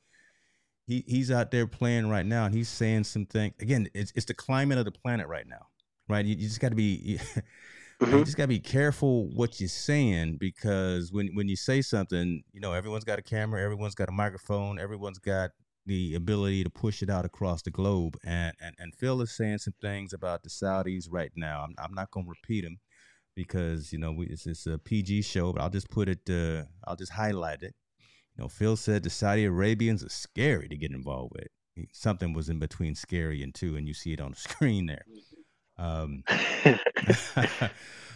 He he's out there playing right now, and he's saying some things. Again, it's it's the climate of the planet right now, right? You, you just got to be. (laughs) mm-hmm. you just gotta be careful what you're saying because when when you say something, you know, everyone's got a camera, everyone's got a microphone, everyone's got the ability to push it out across the globe. And and, and Phil is saying some things about the Saudis right now. I'm, I'm not gonna repeat them because you know we, it's, it's a PG show, but I'll just put it. Uh, I'll just highlight it. You know, Phil said the Saudi Arabians are scary to get involved with. Something was in between scary and two, and you see it on the (laughs) screen there. Um, (laughs)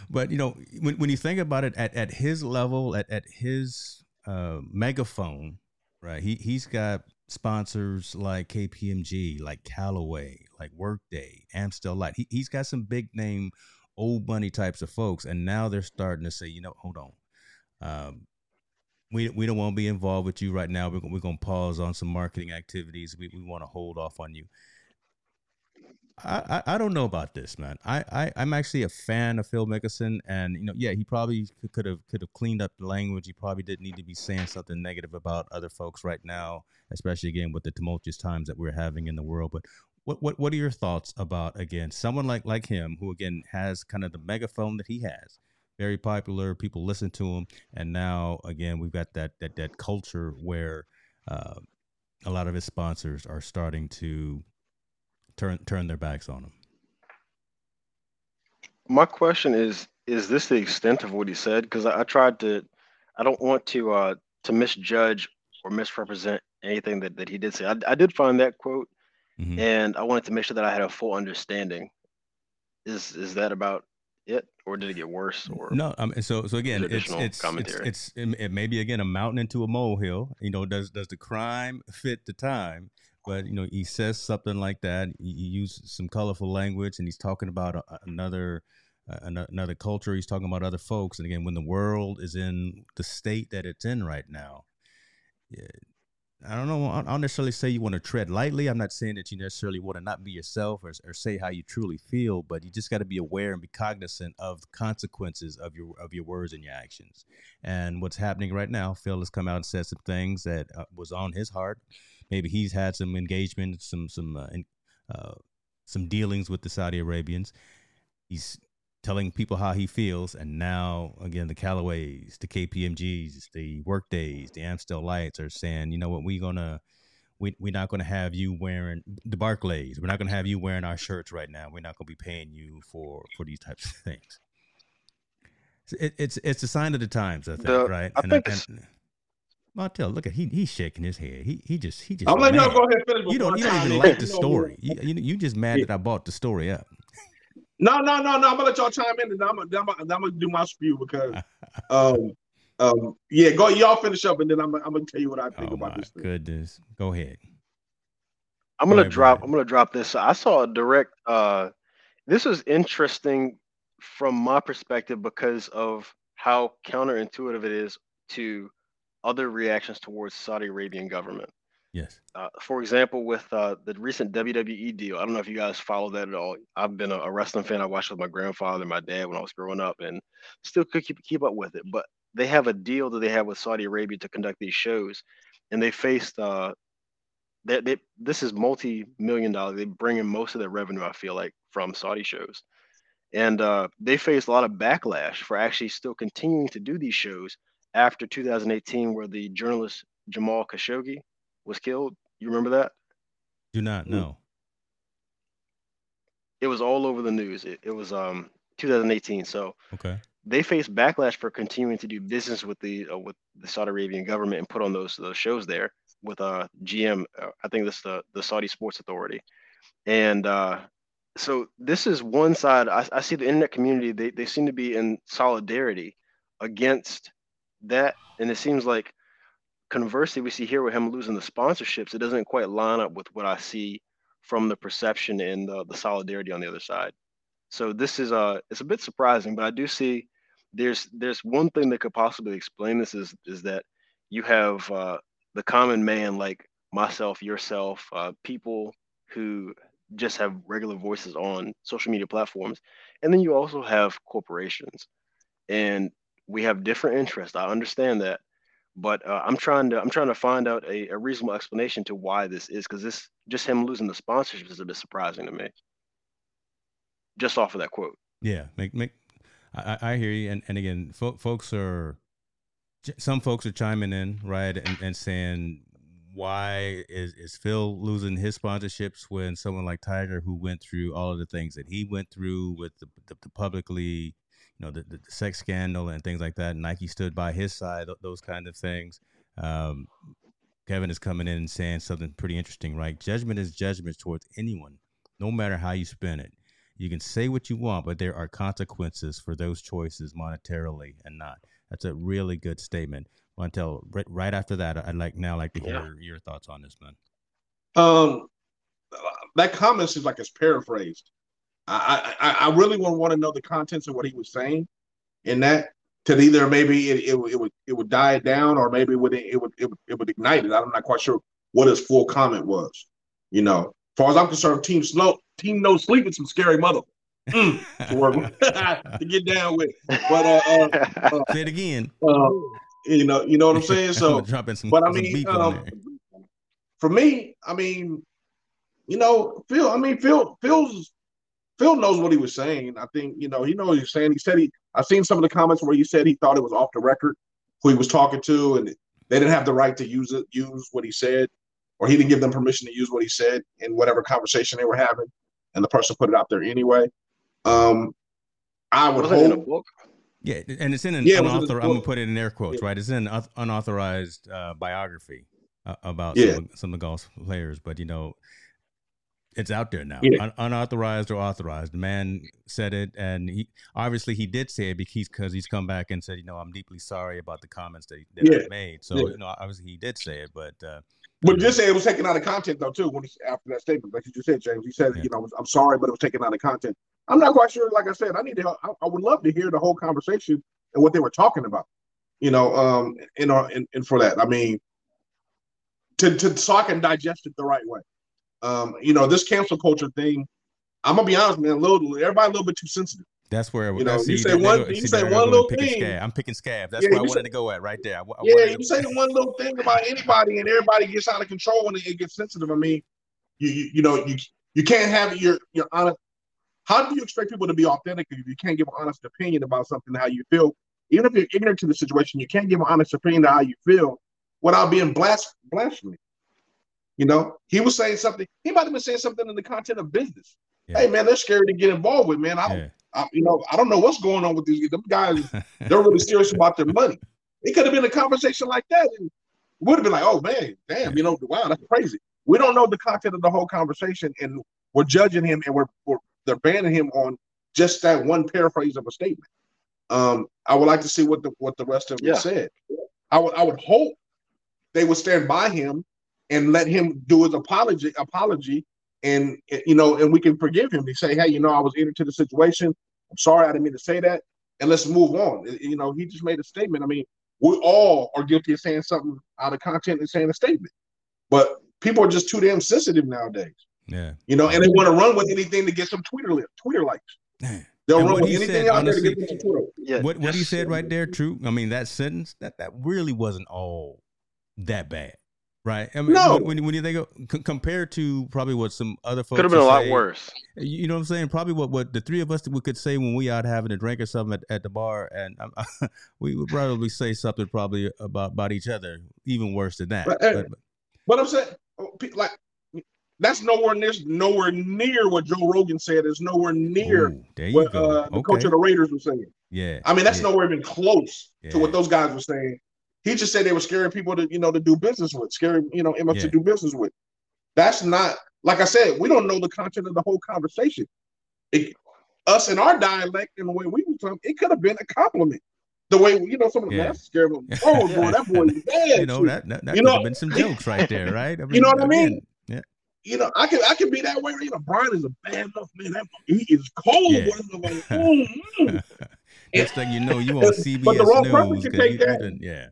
but you know, when when you think about it, at, at his level, at at his uh, megaphone, right? He he's got sponsors like KPMG, like Callaway, like Workday, Amstel Light. He he's got some big name old money types of folks, and now they're starting to say, you know, hold on, um, we we don't want to be involved with you right now. We're we're gonna pause on some marketing activities. We we want to hold off on you. I, I, don't know about this, man. I, I I'm actually a fan of Phil Mickelson, and you know, yeah, he probably could have could have cleaned up the language. He probably didn't need to be saying something negative about other folks right now, especially again with the tumultuous times that we're having in the world. But what what what are your thoughts about again someone like like him who again has kind of the megaphone that he has, very popular, people listen to him, and now again we've got that that that culture where uh, a lot of his sponsors are starting to turn turn their backs on him. My question is: Is this the extent of what he said? Because I, I, tried to, I don't want to uh, to misjudge or misrepresent anything that, that he did say. I, I did find that quote, mm-hmm. and I wanted to make sure that I had a full understanding. Is is that about it, or did it get worse? Or no, um, so so again, it's it's, it's, it's it may be again a mountain into a molehill. You know, does does the crime fit the time? But you know he says something like that he, he uses some colorful language and he's talking about a, another uh, another culture he's talking about other folks and again when the world is in the state that it's in right now yeah, i don't know i don't necessarily say you want to tread lightly i'm not saying that you necessarily want to not be yourself or, or say how you truly feel but you just got to be aware and be cognizant of the consequences of your of your words and your actions. And what's happening right now phil has come out and said some things that uh, was on his heart maybe he's had some engagement, some some uh, in, uh, some dealings with the Saudi Arabians. He's telling people how he feels, and now again the Callaways, the KPMG's, the Workdays, the Amstel Lights are saying, you know what, we're gonna we, we're not going to have you wearing the Barclays. We're not going to have you wearing our shirts right now. We're not going to be paying you for for these types of things. It, it's it's a sign of the times, I think, the, right? I and think I, and, Montell, look at he he's shaking his head. He he just he just. I'm letting y'all go ahead finish. You don't you don't even like the (laughs) story. You, you you just mad yeah. that I bought the story up. No no no no. I'm gonna let y'all chime in, and I'm gonna I'm gonna, I'm gonna do my spew because, um um yeah, go y'all finish up, and then I'm I'm gonna tell you what I think oh about this. Thing. Goodness, go ahead. I'm gonna drop. I'm gonna drop this. I saw a direct. uh This was interesting from my perspective because of how counterintuitive it is to other reactions towards Saudi Arabian government. Yes. Uh, for example, with uh, the recent WWE deal, I don't know if you guys follow that at all. I've been a, wrestling fan. I watched with my grandfather and my dad when I was growing up, and still could keep keep up with it. But they have a deal that they have with Saudi Arabia to conduct these shows, and they faced. Uh, they, they, this is multi-million dollar. They bring in most of their revenue, I feel like, from Saudi shows, and uh, they faced a lot of backlash for actually still continuing to do these shows after 2018 where the journalist Jamal Khashoggi was killed. You remember that? Do not know. It was all over the news. It, it was um 2018. So okay, they faced backlash for continuing to do business with the uh, with the Saudi Arabian government and put on those those shows there with uh GM. Uh, I think this the the Saudi Sports Authority, and uh, so this is one side. I, I see the internet community. They they seem to be in solidarity against that, and it seems like conversely, we see here with him losing the sponsorships, it doesn't quite line up with what I see from the perception and the, the solidarity on the other side. So this is a it's a bit surprising, but I do see there's there's one thing that could possibly explain this is is that you have uh, the common man like myself, yourself, uh, people who just have regular voices on social media platforms, and then you also have corporations, and we have different interests. I understand that, but uh, I'm trying to I'm trying to find out a, a reasonable explanation to why this is because this just him losing the sponsorship is a bit surprising to me. Just off of that quote. Yeah, make make. I, I hear you, and and again, fo- folks are some folks are chiming in right and, and saying why is, is Phil losing his sponsorships when someone like Tiger, who went through all of the things that he went through with the, the, the publicly, you know, the, the, sex scandal and things like that, Nike stood by his side, those kind of things. Um, Kevin is coming in and saying something pretty interesting, right? Judgment is judgment towards anyone, no matter how you spin it. You can say what you want, but there are consequences for those choices monetarily and not. That's a really good statement. Montell, right, right after that, I'd like now like to hear yeah. your thoughts on this, man. Um, that comment seems like it's paraphrased. I, I, I really want want to know the contents of what he was saying in that to either maybe it, it, it would it would die it down or maybe it would it would it would, it would ignite it. I'm not quite sure what his full comment was. You know, as far as I'm concerned, Team Slow, Team No Sleep is some scary mother. Mm, (laughs) to work (laughs) to get down with. But uh, uh, uh, say it again. Uh, you know, you know what I'm saying. So, (laughs) dropping some, but I mean, um, for me, I mean, you know, Phil. I mean, Phil. Phil's Phil knows what he was saying. I think you know he knows what he's saying. He said he. I've seen some of the comments where he said he thought it was off the record who he was talking to, and they didn't have the right to use it, use what he said, or he didn't give them permission to use what he said in whatever conversation they were having, and the person put it out there anyway. Um, I would hope. Yeah, and it's in an yeah, unauthorized. I'm gonna put it in air quotes, yeah. right? It's in an unauthorized uh, biography uh, about yeah. some, some of the golf players, but you know, it's out there now, yeah. Un- unauthorized or authorized. The man said it, and he obviously he did say it because he's come back and said, you know, I'm deeply sorry about the comments that, that yeah. I made. So you know, obviously he did say it, but uh, but just say it was taken out of content though too. When he after that statement, like you just said, James, he said, you know, I'm sorry, but it was taken out of content. I'm not quite sure. Like I said, I need to. I, I, would love to hear the whole conversation and what they were talking about. You know, um, and and, and for that, I mean, to, to so I can digest it the right way. Um, you know, this cancel culture thing. I'm gonna be honest, man. A little, everybody a little bit too sensitive. That's where you know. You say one, you say one little thing. Scab. I'm picking scab. That's yeah, where I wanted say, to go at right there. I, I yeah, you to... say one little thing about anybody, and everybody gets out of control and it gets sensitive. I mean, you you, you know you you can't have your your honest how do you expect people to be authentic if you can't give an honest opinion about something, how you feel? Even if you're ignorant to the situation, you can't give an honest opinion to how you feel without being blas- blasphemy. You know, he was saying something. He might have been saying something in the content of business. Yeah. Hey, man, they're scared to get involved with. Man, I, yeah. I, you know, I don't know what's going on with these them guys. (laughs) they're really serious about their money. It could have been a conversation like that, and would have been like, "Oh man, damn, you know, wow, that's crazy." We don't know the content of the whole conversation, and we're judging him, and we're, we're they're banning him on just that one paraphrase of a statement. Um, I would like to see what the what the rest of it yeah. said. I would I would hope they would stand by him and let him do his apology apology and you know and we can forgive him. He say, hey, you know, I was into the situation. I'm sorry, I didn't mean to say that, and let's move on. Uh, you know, he just made a statement. I mean, we all are guilty of saying something out of content and saying a statement, but people are just too damn sensitive nowadays. Yeah. You know, and they want to run with anything to get some Twitter Twitter likes. They'll and run with anything said, out honestly, there to get some Twitter. Yeah, what what he said right there, true. I mean, that sentence that that really wasn't all that bad, right? I mean, no. When, when you think of, c- compared to probably what some other folks could have been a lot worse. You know what I'm saying? Probably what what the three of us we could say when we out having a drink or something at, at the bar, and um, (laughs) we would probably say something probably about about each other even worse than that. But, but, but I'm saying, oh, like that's nowhere near nowhere near what Joe Rogan said. It's nowhere near Ooh, what uh, the okay. coach of the Raiders was saying. Yeah, I mean that's yeah. nowhere even close yeah. to what those guys were saying. He just said they were scaring people to you know to do business with, scaring you know MF yeah. to do business with. That's not like I said. We don't know the content of the whole conversation. It, us in our dialect and the way we were talking, it could have been a compliment. The way you know some of the yeah. scared them. Oh boy, that boy is bad. (laughs) You know that that, that you could know? have been some jokes right there, (laughs) right? I mean, you know what I mean? Yeah you know, I can I can be that way. You know, Bryan is a bad enough man. That he is cold. Yeah. Like, mm, mm. (laughs) Next thing you know, you on CBS but the wrong News. Person can take that. yeah.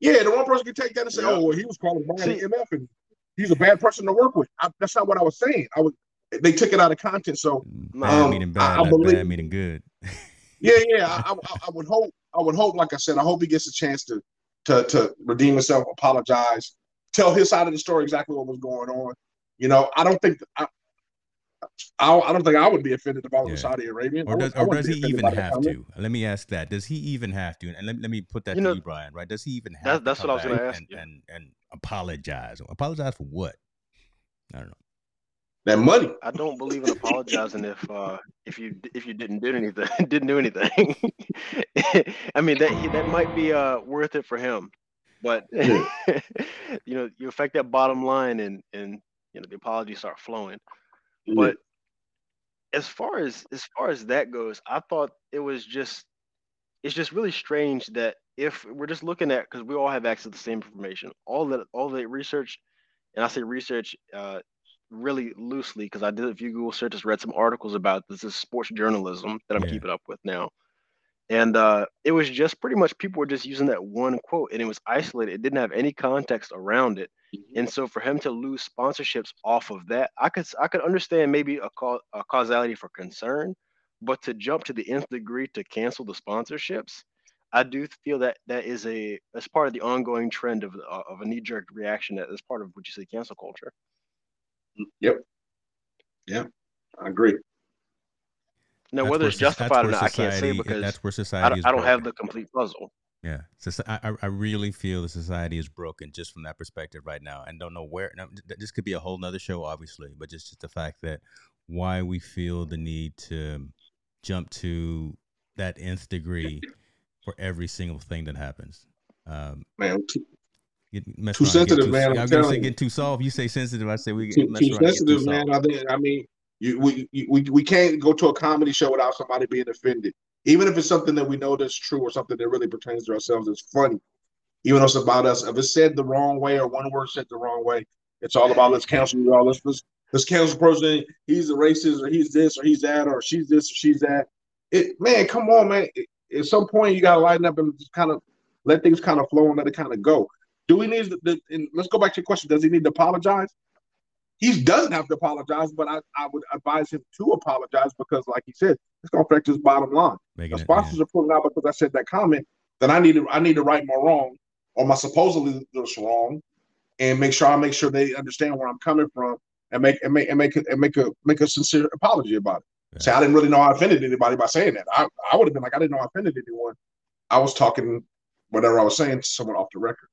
Yeah, the one person can take that and say, yeah. "Oh, well, he was calling Bryan MF, and he's a bad person to work with." I, that's not what I was saying. I was. They took it out of context. So bad um, meaning bad, I, I believe, bad meaning good. (laughs) yeah, yeah. I, I, I would hope. I would hope. Like I said, I hope he gets a chance to to to redeem himself, apologize, tell his side of the story, exactly what was going on. You know, I don't think I, I, I don't think I would be offended if I was yeah. Saudi Arabian. Or does, or does he even have to? Let me ask that. Does he even have to? And let, let me put that you to know, you, Bryan. Right? Does he even have? That, that's what I was going to ask. And, and, and apologize. Apologize for what? I don't know. That money. I don't believe in apologizing if uh, if you if you didn't do anything (laughs) didn't do anything. (laughs) I mean that that might be uh, worth it for him, but (laughs) you know you affect that bottom line and and you know the apologies start flowing. But as far as as far as that goes, I thought it was just it's just really strange that if we're just looking at because we all have access to the same information, all that all the research, and I say research uh, really loosely because I did a few Google searches, read some articles about this is sports journalism that I'm yeah. keeping up with now. And uh, it was just pretty much people were just using that one quote and it was isolated. It didn't have any context around it. Mm-hmm. And so for him to lose sponsorships off of that, I could I could understand maybe a, ca- a causality for concern, but to jump to the nth degree to cancel the sponsorships, I do feel that that is a as part of the ongoing trend of uh, of a knee jerk reaction that is part of what you say cancel culture. Yep. Yeah, I agree. Now, that's whether it's justified or not, I can't say because that's where society. I, I don't have the complete puzzle. Yeah, so I, I really feel the society is broken just from that perspective right now, and don't know where. Now, this could be a whole nother show, obviously, but just, just the fact that why we feel the need to jump to that nth degree for every single thing that happens. Um, man, too, too sensitive, too, man. I'm, gonna say get too soft. You say sensitive. I say we get too, too sensitive, too man. I think. I mean, you, we, we we can't go to a comedy show without somebody being offended even if it's something that we know that's true or something that really pertains to ourselves, it's funny. Even though it's about us, if it's said the wrong way or one word said the wrong way, it's all about let's cancel you all. Let's let's, let's cancel person. He's a racist or he's this or he's that or she's this or she's that. It man, come on, man. At some point, you gotta lighten up and just kind of let things kind of flow and let it kind of go. Do we need the, and let's go back to your question? Does he need to apologize? He doesn't have to apologize, but I, I would advise him to apologize because, like he said, it's going to affect his bottom line. the sponsors it, are pulling out because I said that comment. Then I need to I need to right my wrong or my supposedly this wrong, and make sure I make sure they understand where I'm coming from and make and make and make and make a make a sincere apology about it. Yeah. Say I didn't really know I offended anybody by saying that. I, I would have been like I didn't know I offended anyone. I was talking whatever I was saying to someone off the record.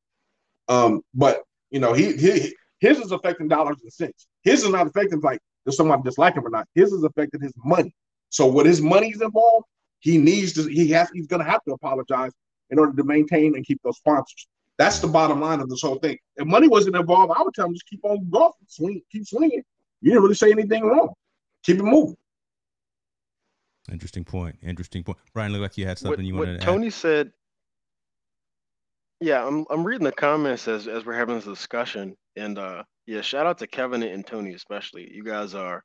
Um, but you know he he his is affecting dollars and cents. His is not affecting like does someone dislike him or not. His is affecting his money. So when his money's involved, he needs to. He has. He's going to have to apologize in order to maintain and keep those sponsors. That's the bottom line of this whole thing. If money wasn't involved, I would tell him just keep on golfing, swing, keep swinging. You didn't really say anything wrong. Keep it moving. Interesting point. Interesting point. Bryan, look like you had something what, you wanted to add. Tony add. said. Yeah, I'm I'm reading the comments as as we're having this discussion, and uh, yeah, shout out to Kevin and Tony especially. You guys are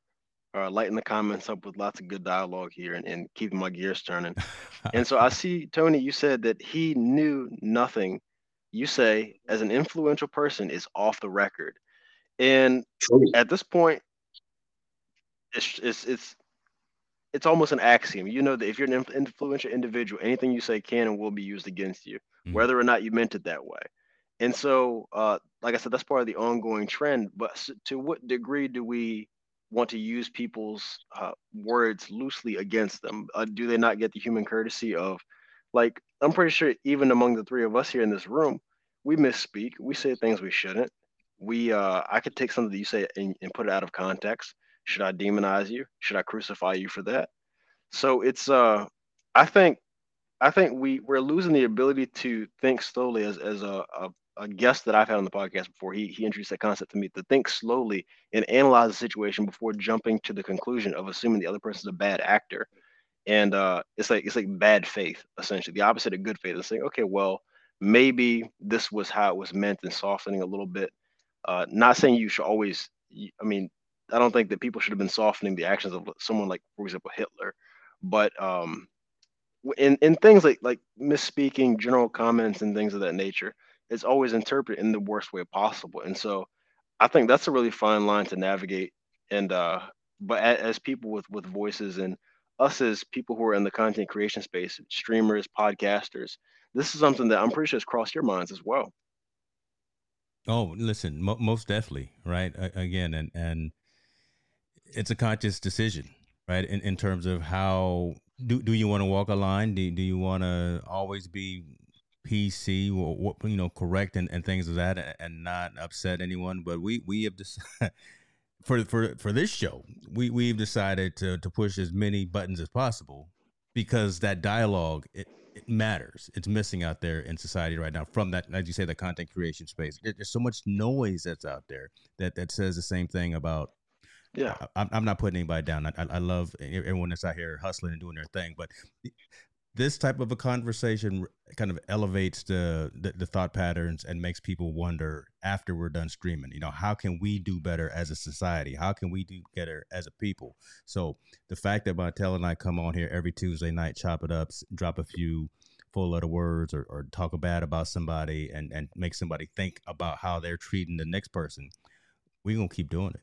are lighting the comments up with lots of good dialogue here and, and keeping my gears turning. (laughs) and so I see Tony, you said that he knew nothing. You say as an influential person is off the record, and True. at this point, it's it's it's it's almost an axiom. You know that if you're an influential individual, anything you say can and will be used against you, mm-hmm. whether or not you meant it that way. And so, uh, like I said, that's part of the ongoing trend. But to what degree do we want to use people's uh, words loosely against them? Uh, do they not get the human courtesy of, like, I'm pretty sure even among the three of us here in this room, we misspeak. We say things we shouldn't. We, uh, I could take something that you say and, and put it out of context. Should I demonize you? Should I crucify you for that? So it's, uh, I think I think we we're losing the ability to think slowly as as a, a, a guest that I've had on the podcast before, he he introduced that concept to me to think slowly and analyze the situation before jumping to the conclusion of assuming the other person's a bad actor. And uh, it's like it's like bad faith, essentially. The opposite of good faith is saying, okay, well, maybe this was how it was meant and softening a little bit. Uh, not saying you should always. I mean, I don't think that people should have been softening the actions of someone like, for example, Hitler. But um, in in things like like misspeaking, general comments, and things of that nature, it's always interpreted in the worst way possible. And so I think that's a really fine line to navigate. And uh, but as, as people with with voices and us as people who are in the content creation space, streamers, podcasters, this is something that I'm pretty sure has crossed your minds as well. Oh, listen, mo- most definitely, right? again, and and it's a conscious decision, right? In in terms of how do do you want to walk a line? Do do you want to always be PC or you know correct and, and things of that and not upset anyone? But we we have decided (laughs) for for for this show we we've decided to to push as many buttons as possible because that dialogue it, it matters. It's missing out there in society right now from that, as you say, the content creation space. There's so much noise that's out there that that says the same thing about yeah, I'm, I'm not putting anybody down. I, I love everyone that's out here hustling and doing their thing, but this type of a conversation kind of elevates the, the, the thought patterns and makes people wonder after we're done streaming. You know, how can we do better as a society? How can we do better as a people? So the fact that Montell and I come on here every Tuesday night, chop it up, drop a few full letter words or, or talk bad about somebody and, and make somebody think about how they're treating the next person, we're gonna keep doing it.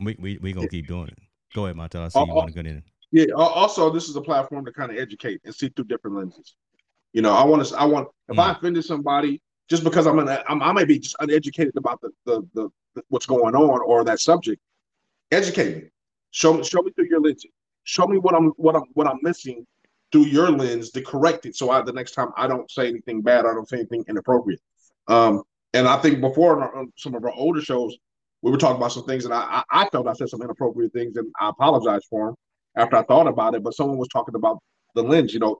We we we gonna keep doing it. Go ahead, Montell. I see uh, you want to get in. Yeah. Also, this is a platform to kind of educate and see through different lenses. You know, I want to. I want if mm. I offended somebody just because I'm an I'm, I may be just uneducated about the, the the, the what's going on or that subject. Educate me. Show me show me through your lens. Show me what I'm what I'm what I'm missing through your lens to correct it. So I the next time I don't say anything bad. I don't say anything inappropriate. Um, and I think before on some of our older shows, we were talking about some things, and I, I felt I said some inappropriate things, and I apologize for them after I thought about it. But someone was talking about the lens. You know,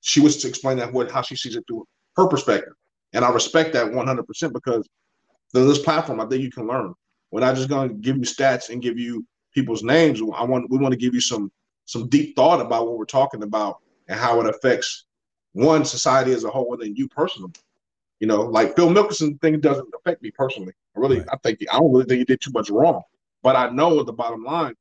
she was explaining that what how she sees it through her perspective, and I respect that 100 percent because this platform, I think you can learn. We're not just going to give you stats and give you people's names. I want we want to give you some some deep thought about what we're talking about and how it affects one society as a whole and then you personally. You know, like Phil Mickelson thing doesn't affect me personally. I really, right. I think I don't really think he did too much wrong. But I know the bottom line,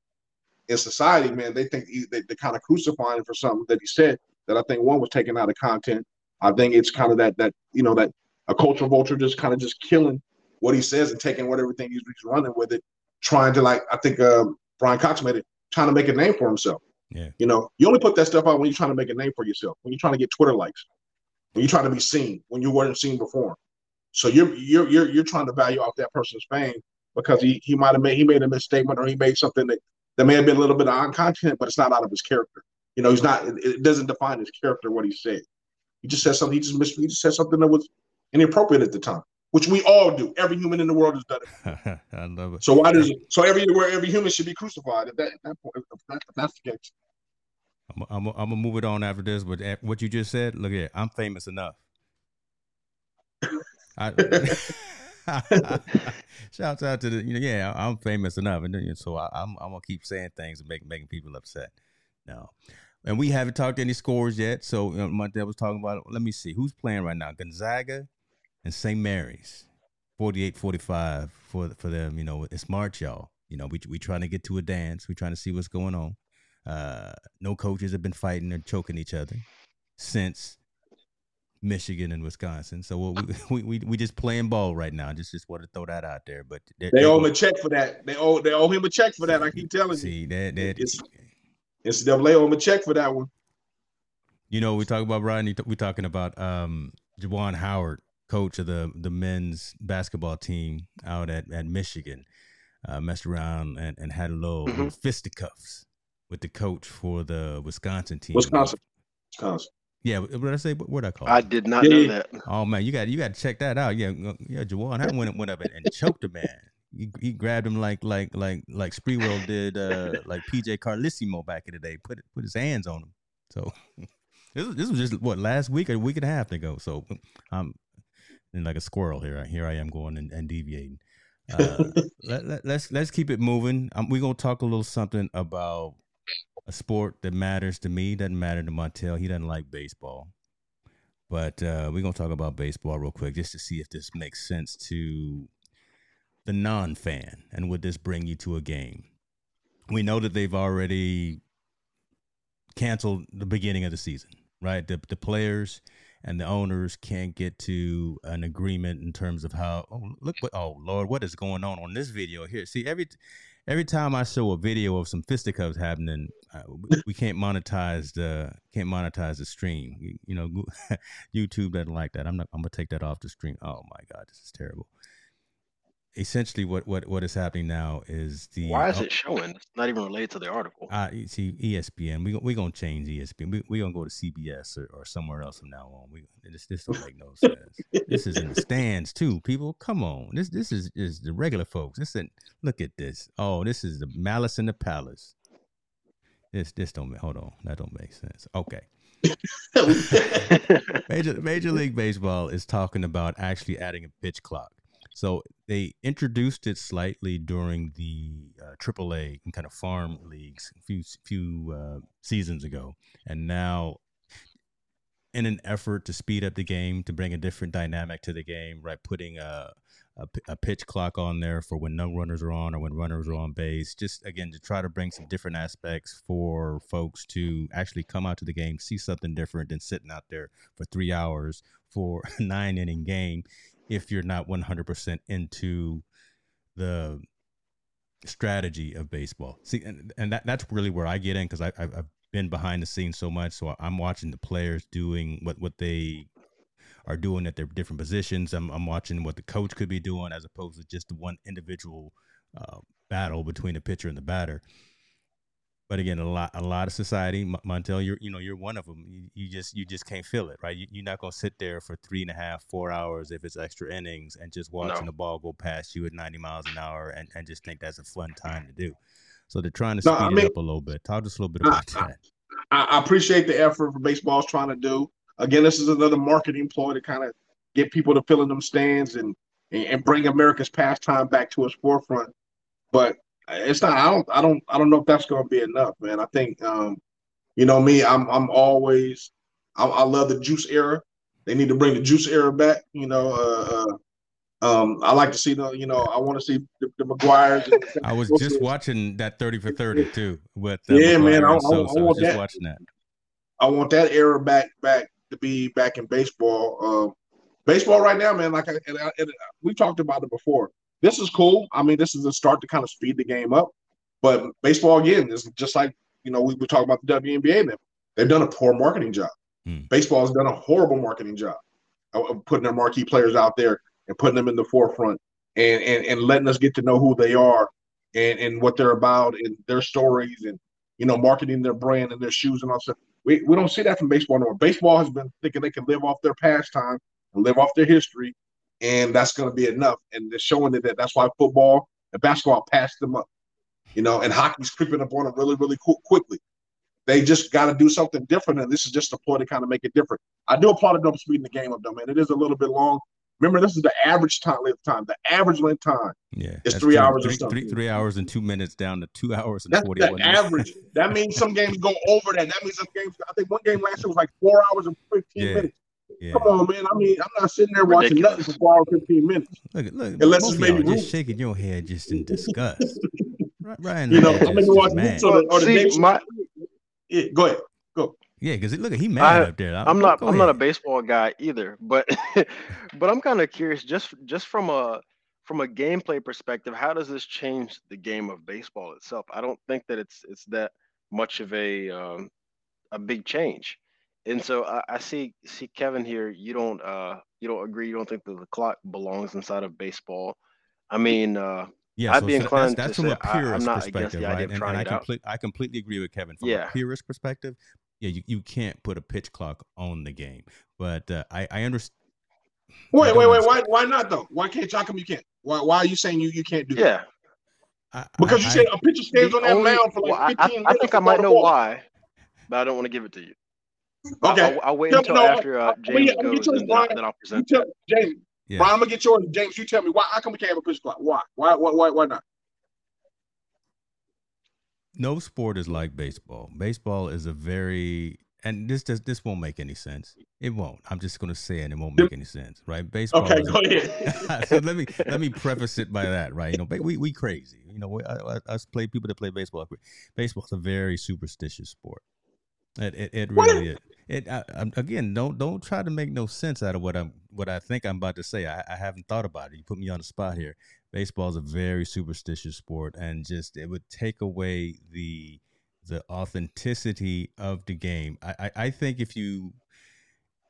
in society, man, they think he, they, are kind of crucifying him for something that he said that I think one was taken out of content. I think it's kind of that that you know that a cultural vulture just kind of just killing what he says and taking what everything he's, he's running with it, trying to like I think uh, Brian Cox made it, trying to make a name for himself. Yeah. You know, you only put that stuff out when you're trying to make a name for yourself, when you're trying to get Twitter likes, when you're trying to be seen, when you weren't seen before. So you're you're you're you're trying to value off that person's fame because he he might have made he made a misstatement or he made something that that may have been a little bit on content, but it's not out of his character. You know, he's not. It, doesn't define his character what he said. He just said something. He just mis- he just said something that was inappropriate at the time, which we all do. Every human in the world has done it. (laughs) I love it. So why does it, so every every human should be crucified at that, at that point? If, that, if that's the case. I'm, I'm, I'm gonna move it on after this, but what you just said, look at, it, I'm famous enough. I, (laughs) (laughs) Shouts out to the, you know, yeah, I'm famous enough, and so I, am I'm, I'm gonna keep saying things and make, making people upset. No, and we haven't talked any scores yet. So you know, my dad was talking about. Let me see who's playing right now: Gonzaga and St. Mary's. 48-45 for for them. You know, it's March, y'all. You know, we we trying to get to a dance. We trying to see what's going on. Uh, no coaches have been fighting or choking each other since Michigan and Wisconsin. So we (laughs) we, we, we just playing ball right now. Just just want to throw that out there. But they owe him a check for that. They owe they owe him a check for that. I keep telling see, you. See that that it's, NCAA owe him a check for that one. You know, we talk about Bryan. We talking about um Juwan Howard, coach of the the men's basketball team out at at Michigan. Uh, messed around and, and had a little mm-hmm. fisticuffs with the coach for the Wisconsin team. Wisconsin. Wisconsin. Yeah, what did I say? What did I call? I did not know that. Oh man, you got you got to check that out. Yeah, yeah, Juwan Howard went went up and, and choked a man. He, he grabbed him like like like like Sprewell did uh like PJ Carlesimo back in the day. Put put his hands on him. So (laughs) this was, this was just what last week or a week and a half ago. So I'm like a squirrel here. Here I am going and, and deviating. Uh, (laughs) let, let, let's let's keep it moving. Um, we're gonna talk a little something about a sport that matters to me. Doesn't matter to Montell. He doesn't like baseball. But uh, we're gonna talk about baseball real quick, just to see if this makes sense to the non-fan, and would this bring you to a game? We know that they've already canceled the beginning of the season, right? The the players and the owners can't get to an agreement in terms of how. Oh, look what! Oh Lord, what is going on on this video here? See every every time I show a video of some fisticuffs happening, uh, we can't monetize the can't monetize the stream. You, you know, (laughs) YouTube doesn't like that. I'm not. I'm gonna take that off the stream. Oh my god, this is terrible. Essentially what what what is happening now is the why is it showing? It's not even related to the article. Uh, see, ESPN. We we gonna change ESPN. We we gonna go to CBS or, or somewhere else from now on. We this this don't make no (laughs) sense. this is in the stands too. People, come on. This this is is the regular folks. This is look at this. Oh, this is the Malice in the Palace. This this don't hold on. That don't make sense. Okay. (laughs) Major Major League Baseball is talking about actually adding a pitch clock. So they introduced it slightly during the uh, AAA and kind of farm leagues a few few uh, seasons ago, and now in an effort to speed up the game to bring a different dynamic to the game, right? Putting a a, a pitch clock on there for when no runners are on or when runners are on base. Just again to try to bring some different aspects for folks to actually come out to the game, see something different than sitting out there for three hours for (laughs) a nine inning game if you're not 100% into the strategy of baseball. See, and, and that, that's really where I get in because I've, I've been behind the scenes so much. So I'm watching the players doing what, what they are doing at their different positions. I'm, I'm watching what the coach could be doing as opposed to just the one individual uh, battle between the pitcher and the batter but again, a lot, a lot of society, Montell, you're, you know, you're one of them. You, you just, you just can't feel it, right? You, are not gonna sit there for three and a half, four hours if it's extra innings and just watching no. the ball go past you at 90 miles an hour and, and just think that's a fun time to do. So they're trying to no, speed I mean, it up a little bit. Talk just a little bit about I, that. I, I appreciate the effort for baseball's trying to do. Again, this is another marketing ploy to kind of get people to fill in them stands and and bring America's pastime back to its forefront. But it's not. I don't. I don't. I don't know if that's going to be enough, man. I think, um, you know, me. I'm. I'm always. I, I, love the juice era. They need to bring the juice era back. You know. Uh, uh, um, I like to see the. You know, I want to see the, the McGwire's. (laughs) I was just watching that thirty for thirty too. With uh, yeah, McGwire man. I, so, I, I want just that. watching that. I want that era back. Back to be back in baseball. Um, baseball right now, man. Like I, and I, and we talked about it before this is cool. I mean, this is a start to kind of speed the game up. But baseball again is just like you know we were talking about the WNBA. Them they've done a poor marketing job. Hmm. Baseball has done a horrible marketing job of putting their marquee players out there and putting them in the forefront and and, and letting us get to know who they are and and what they're about and their stories and you know marketing their brand and their shoes and all stuff. We we don't see that from baseball anymore. Baseball has been thinking they can live off their pastime and live off their history and that's going to be enough. And they're showing that that's why football and basketball passed them up, you know, and hockey's creeping up on them really, really quickly. They just got to do something different, and this is just a ploy to kind of make it different. I do applaud them speeding the game up, though, man. It is a little bit long. Remember, this is the average time length time. The average length time yeah, is three true. hours three, or something. Three, three hours and two minutes down to two hours and That's 41 the average. (laughs) that means some games go over that. That means some games, I think one game last year was like four hours and 15 yeah. minutes. Yeah. Come on, man. I mean, I'm not sitting there watching Ridiculous. nothing for four hours, 15 minutes. Look, look, Unless it's maybe just shaking your head just in disgust. (laughs) Ryan, you know, I'm gonna watch Boots or, or the my, yeah, Go ahead. Go. Yeah, because look, he mad I, up there. I'm not. I'm ahead. not a baseball guy either, but (laughs) but I'm kind of curious, just just from a from a gameplay perspective, how does this change the game of baseball itself? I don't think that it's it's that much of a um, a big change and so I, I, see see Kevin here. You don't uh you don't agree. You don't think that the clock belongs inside of baseball. I mean, uh, yeah, I'd so be inclined that's, that's to from say a purist I, perspective, right? And, and I, complete, I completely agree with Kevin from yeah. a purist perspective. Yeah, you, you can't put a pitch clock on the game, but uh, I I understand. Wait, wait, wait. Why why not though? Why can't how come you can't? Why why are you saying you you can't do yeah. that? Yeah. Because you said a pitcher stands on that only, mound for like well, 15 I, minutes. I think I might know why, but I don't want to give it to you. Okay. I'll, I'll wait until no, after uh, James I mean, goes, and then, then, I'll present. Tell, James, yeah. Bryan, I'm gonna get yours. James, you tell me why? How come we can't have a pitch clock? Why? Why? Why? Why? Why not? No sport is like baseball. Baseball is a very and this does this won't make any sense. It won't. I'm just going to say it. And it won't make any sense, right? Baseball. Okay, go ahead. (laughs) so let me (laughs) let me preface it by that, right? You know, we we crazy. You know, we, us play people that play baseball. Baseball is a very superstitious sport. It it, it really is. It I, again don't don't try to make no sense out of what I'm what I think I'm about to say. I, I haven't thought about it. You put me on the spot here. Baseball is a very superstitious sport, and just it would take away the the authenticity of the game. I, I, I think if you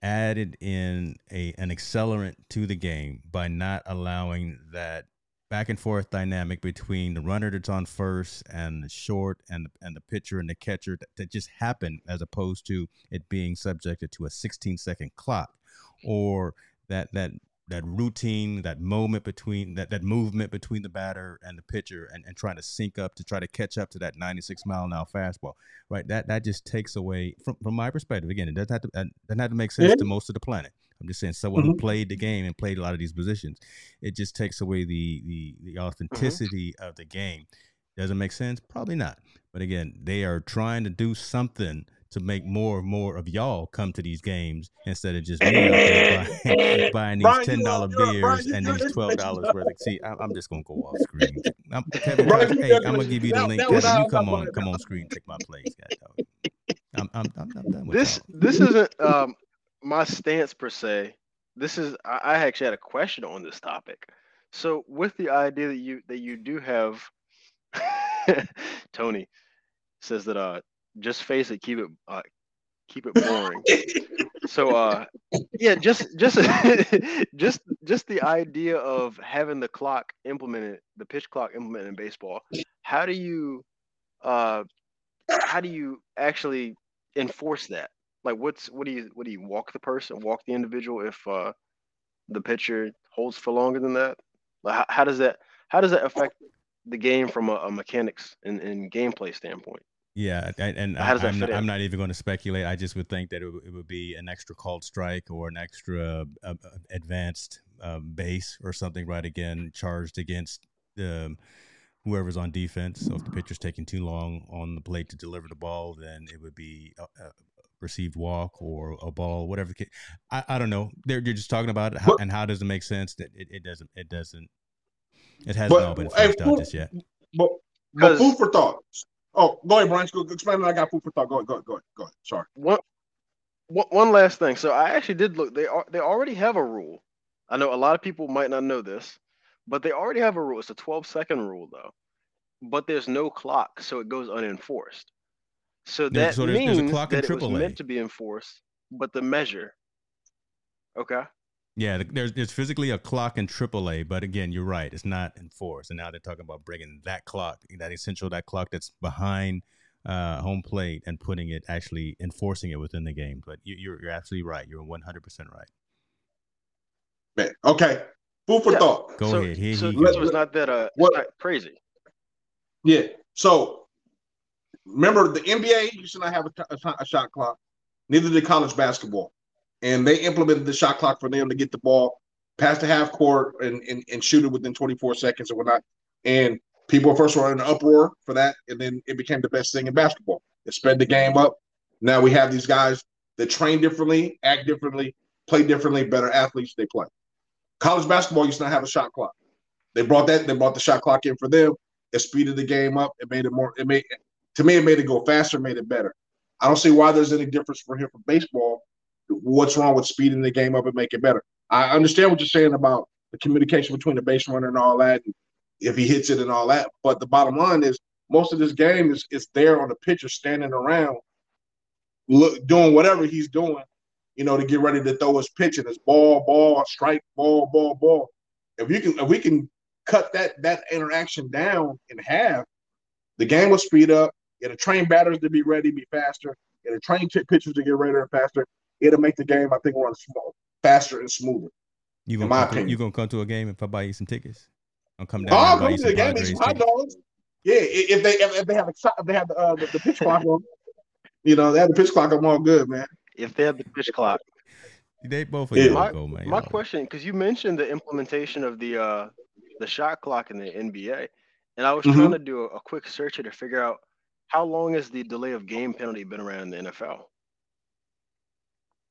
added in a an accelerant to the game by not allowing that back and forth dynamic between the runner that's on first and the short and and the pitcher and the catcher that, that just happened as opposed to it being subjected to a 16 second clock or that that that routine, that moment between that that movement between the batter and the pitcher, and, and trying to sync up to try to catch up to that 96 mile an hour fastball, right? That that just takes away from from my perspective. Again, it doesn't have to doesn't have to make sense yeah. to most of the planet. I'm just saying, someone mm-hmm. who played the game and played a lot of these positions, it just takes away the the the mm-hmm. authenticity mm-hmm. of the game. Doesn't make sense? Probably not. But again, they are trying to do something to make more and more of y'all come to these games instead of just me buying, buying, these ten dollar beers Bryan, and these twelve dollars worth. Of, see, I, am just gonna go off screen. I'm, Kevin, Bryan, hey, I'm gonna give you the link. Kevin, you come on, come on screen, take my place, (laughs) I'm, I'm, I'm, I'm done with this. Y'all. This isn't um, my stance per se. This is I, I actually had a question on this topic. So with the idea that you that you do have, (laughs) Tony says that uh just face it, keep it uh, keep it boring. so uh yeah, just just (laughs) just just the idea of having the clock implemented, the pitch clock implemented in baseball. How do you uh how do you actually enforce that? Like what's what do you what do you walk the person, walk the individual if uh the pitcher holds for longer than that? Like how, how does that how does that affect the game from a, a mechanics and, and gameplay standpoint? Yeah, and I, am not, I'm not even going to speculate. I just would think that it, it would be an extra called strike or an extra uh, uh, advanced um, base or something, right? Again, charged against um, whoever's on defense. So if the pitcher's taking too long on the plate to deliver the ball, then it would be a, a received walk or a ball, whatever the case. I, I don't know. They're, you're just talking about it, how, and how does it make sense that it, it doesn't it doesn't it hasn't but, all been fleshed out just yet. But, but food for thought. Oh, go ahead, Bryan. Go, explain. What I got food for thought. Go ahead. Go ahead. Go ahead. Go ahead. Sorry. One, one last thing. So I actually did look. They are they already have a rule. I know a lot of people might not know this, but they already have a rule. It's a 12 second rule though, but there's no clock, so it goes unenforced. So that yeah, so there's, means there's a clock that it was meant to be enforced, but the measure. Okay. Yeah, there's there's physically a clock in AAA, but again, you're right, it's not enforced. And now they're talking about bringing that clock, that essential that clock that's behind uh, home plate, and putting it actually enforcing it within the game. But you, are you're, you're absolutely right. You're 100 percent right. Man, okay, food for yeah. thought. Go so, ahead. Here, so, so it's not that uh, what, not crazy. Yeah. So remember, the NBA you should not have a, a, a shot clock. Neither did college basketball and they implemented the shot clock for them to get the ball past the half court and, and, and shoot it within 24 seconds or whatnot. And people first were in an uproar for that, and then it became the best thing in basketball. It sped the game up. Now we have these guys that train differently, act differently, play differently, better athletes they play. College basketball used to not have a shot clock. They brought that, they brought the shot clock in for them. It speeded the game up. It made it more, it made to me, it made it go faster, made it better. I don't see why there's any difference for him for baseball what's wrong with speeding the game up and make it better. I understand what you're saying about the communication between the base runner and all that, and if he hits it and all that. But the bottom line is most of this game is is there on the pitcher standing around, look, doing whatever he's doing, you know, to get ready to throw his pitch and his ball, ball, strike, ball, ball, ball. If you can, if we can cut that that interaction down in half, the game will speed up. It'll train batters to be ready, be faster. It'll train pitchers to get ready and faster it'll make the game I think run small, faster and smoother. You gonna in my opinion. To, you gonna come to a game if I buy you some tickets? I'll come down. Oh, I'll come to the game. It's hot dogs. Yeah, if they if, they have a if they have the, uh, the, the pitch clock on, you know, they have the pitch clock. I'm all good, man. If they have the pitch clock, they both of yeah. my, go, man. My question, because you mentioned the implementation of the uh the shot clock in the NBA, and I was mm-hmm. trying to do a, a quick search here to figure out how long has the delay of game penalty been around in the NFL.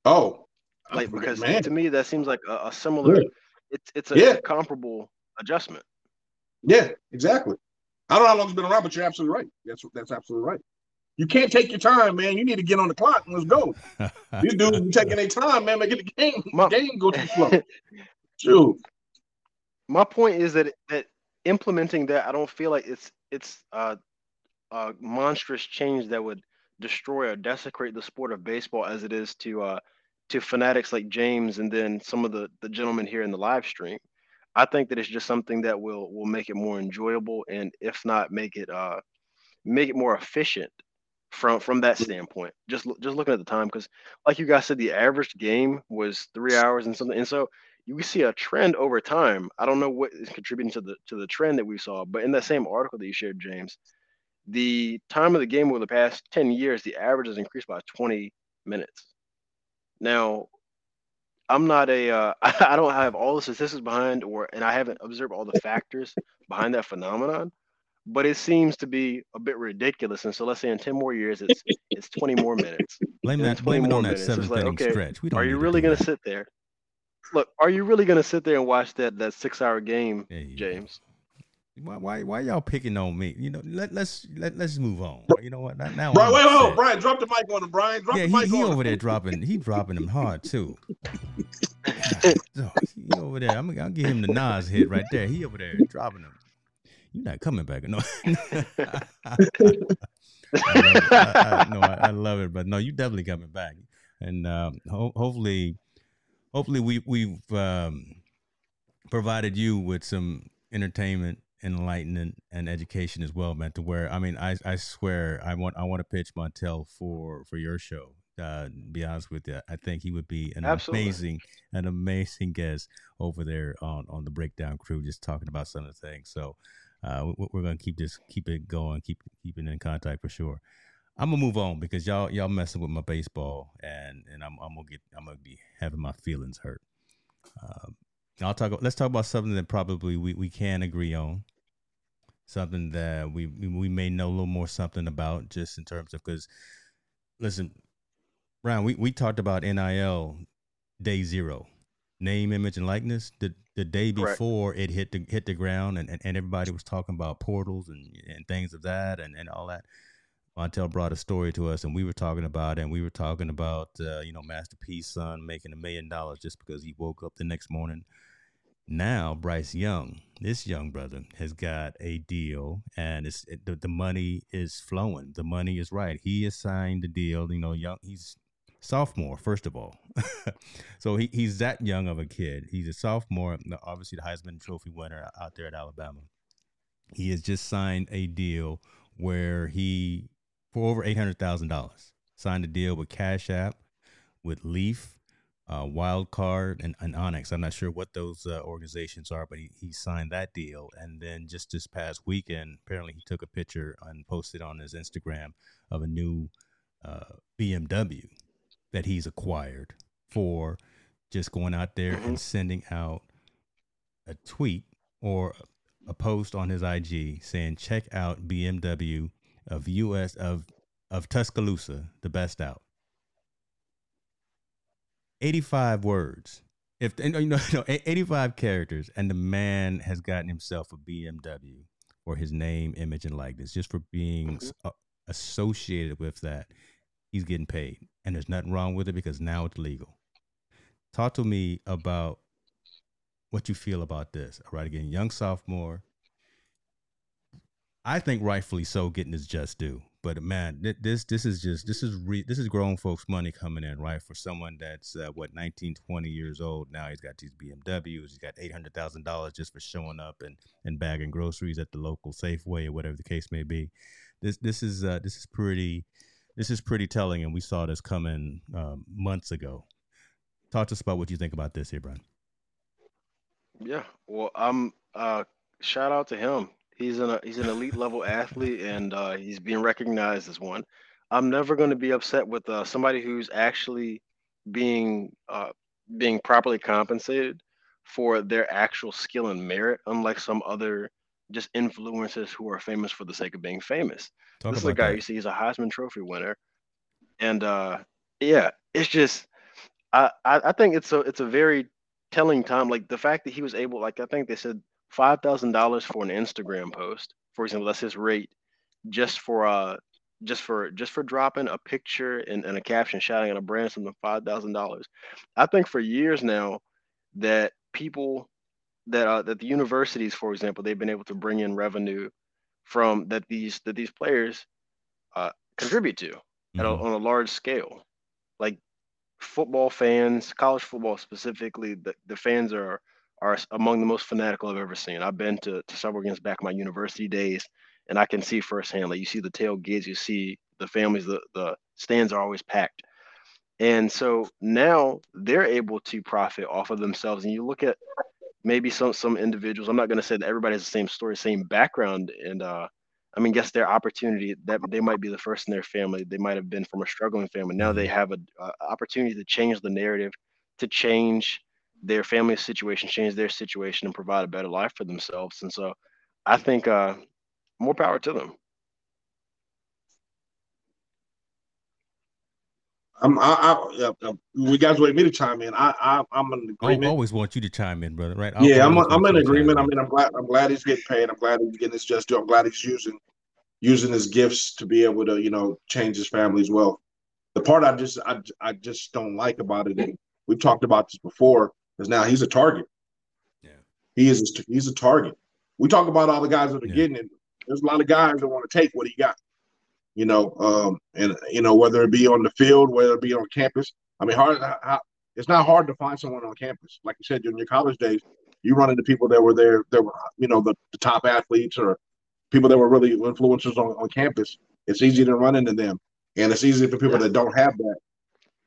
Oh, like because man. to me that seems like a, a similar. Yeah. It's it's a, yeah. comparable adjustment. Yeah, exactly. I don't know how long it's been around, but you're absolutely right. That's that's absolutely right. You can't take your time, man. You need to get on the clock and let's go. (laughs) These dudes are taking their time, man. Make the game My, game go too slow. (laughs) True. My point is that that implementing that, I don't feel like it's it's uh, a monstrous change that would destroy or desecrate the sport of baseball as it is to uh, to fanatics like James and then some of the the gentlemen here in the live stream. I think that it's just something that will will make it more enjoyable, and if not, make it uh make it more efficient from from that standpoint. Just just looking at the time, because like you guys said, the average game was three hours and something, and so you see a trend over time. I don't know what is contributing to the to the trend that we saw, but in that same article that you shared, James, the time of the game over the past 10 years, the average has increased by 20 minutes. Now, I'm not a, uh, (laughs) I don't have all the statistics behind, or and I haven't observed all the factors behind that phenomenon, but it seems to be a bit ridiculous. And so, let's say in 10 more years, it's it's 20 more minutes. Blame that, blame it on that seventh like, inning okay, stretch. are you really going to sit there? Look, are you really going to sit there and watch that that six hour game, James? Why, why, why y'all picking on me? You know, let let's let, let's move on. You know what? Now, Bryan, wait, wait, Bryan, drop the mic on him, Bryan. Drop yeah, the mic he, he over there dropping, he dropping them hard too. he over there. I'm, I'll give him the Nas hit right there. He over there dropping them. You're not coming back. No, (laughs) I love I, I, no, I, I, love it, but no, you definitely coming back, and um, ho- hopefully, hopefully we we've um, provided you with some entertainment enlightenment and education as well, man. To where I mean, I I swear I want I want to pitch Montell for for your show. Uh, be honest with you, I think he would be an Absolutely. amazing an amazing guest over there on on the breakdown crew, just talking about some of the things. So uh, we're gonna keep this keep it going, keep keeping in contact for sure. I'm gonna move on because y'all y'all messing with my baseball, and and I'm I'm gonna get I'm gonna be having my feelings hurt. Um, I'll talk. Let's talk about something that probably we, we can agree on. Something that we we may know a little more something about, just in terms of because, listen, Bryan, we, we talked about NIL day zero, name, image, and likeness. The the day before Correct. it hit the hit the ground, and, and, and everybody was talking about portals and, and things of that, and, and all that. Montell brought a story to us, and we were talking about it, and we were talking about uh, you know Master P's son making a million dollars just because he woke up the next morning now Bryce Young, this young brother, has got a deal, and it's it, the, the money is flowing. The money is right. He has signed the deal. You know, young. He's sophomore, first of all. (laughs) so he, he's that young of a kid. He's a sophomore, obviously the Heisman Trophy winner out there at Alabama. He has just signed a deal where he, for over $800,000, signed a deal with Cash App, with Leaf, uh, Wild Card and, and Onyx. I'm not sure what those uh, organizations are, but he, he signed that deal. And then just this past weekend, apparently he took a picture and posted on his Instagram of a new uh, BMW that he's acquired for just going out there and mm-hmm. sending out a tweet or a post on his IG saying, "Check out BMW of US of of Tuscaloosa, the best out." 85 words. If you know, (laughs) no, 85 characters, and the man has gotten himself a BMW or his name, image, and likeness, just for being mm-hmm. associated with that. He's getting paid, and there's nothing wrong with it because now it's legal. Talk to me about what you feel about this. All right, again, young sophomore. I think rightfully so, getting his just due. But man, this this is just this is re, this is grown folks' money coming in, right? For someone that's uh, what 19, 20 years old now, he's got these BMWs. He's got eight hundred thousand dollars just for showing up and and bagging groceries at the local Safeway or whatever the case may be. This this is uh, this is pretty this is pretty telling, and we saw this coming um, months ago. Talk to us about what you think about this here, Bryan. Yeah, well, I'm uh, shout out to him He's an he's an elite level athlete, and uh, he's being recognized as one. I'm never going to be upset with uh, somebody who's actually being uh, being properly compensated for their actual skill and merit, unlike some other just influencers who are famous for the sake of being famous. Talk this is a guy that. you see, he's a Heisman Trophy winner, and uh, yeah, it's just I, I I think it's a it's a very telling time. Like the fact that he was able, like I think they said five thousand dollars for an Instagram post, for example, that's his rate, just for uh just for just for dropping a picture and, and a caption shouting at a brand something five thousand dollars. I think for years now that people that uh, that the universities, for example, they've been able to bring in revenue from that these that these players uh, contribute to mm-hmm. a, on a large scale. Like football fans, college football specifically, the, the fans are are among the most fanatical I've ever seen. I've been to, to several games back in my university days, and I can see firsthand. Like you see the tailgates, you see the families, the the stands are always packed. And so now they're able to profit off of themselves. And you look at maybe some some individuals. I'm not going to say that everybody has the same story, same background, and uh, I mean, guess their opportunity that they might be the first in their family. They might have been from a struggling family. Now they mm-hmm. have an opportunity to change the narrative, to change their family situation, change their situation, and provide a better life for themselves. And so, I think uh, more power to them. I'm, I, I, I, we guys wait me to chime in. I, I, I'm in agreement. I always want you to chime in, brother. Right? i yeah, I'm, I'm in agreement. I mean, I'm glad, I'm glad he's getting paid. I'm glad he's getting his just due. I'm glad he's using, using his gifts to be able to, you know, change his family's wealth. The part I just, I, I just don't like about it, and we've talked about this before, is now he's a target. Yeah, he is. A, he's a target. We talk about all the guys that are yeah. getting it. There's a lot of guys that want to take what he got you know, um, and you know whether it be on the field, whether it be on campus. I mean, hard. How, it's not hard to find someone on campus. Like you said, during your college days, you run into people that were there, that were you know the, the top athletes or people that were really influencers on, on campus. It's easy to run into them, and it's easy for people yeah. that don't have that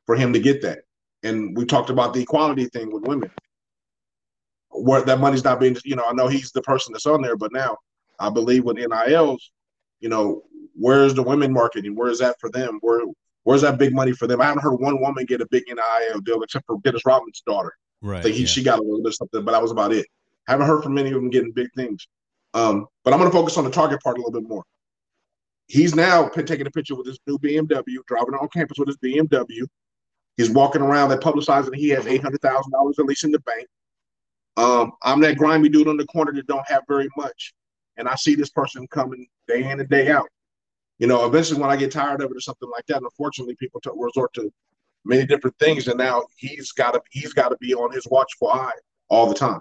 for him to get that. And we talked about the equality thing with women, where that money's not being. You know, I know he's the person that's on there, but now I believe with NILs, you know, where's the women marketing? Where is that for them? Where where's that big money for them? I haven't heard one woman get a big NIL deal except for Dennis Rodman's daughter. Right. he, yeah. She got a little bit of something, but that was about it. I haven't heard from many of them getting big things. Um, but I'm going to focus on the target part a little bit more. He's now taking a picture with his new BMW, driving on campus with his BMW. He's walking around that publicizing he has eight hundred thousand dollars at least in the bank. Um, I'm that grimy dude on the corner that don't have very much, and I see this person coming day in and day out you know, eventually when I get tired of it or something like that, unfortunately, people t- resort to many different things, and now he's got to he's got to be on his watchful eye all the time.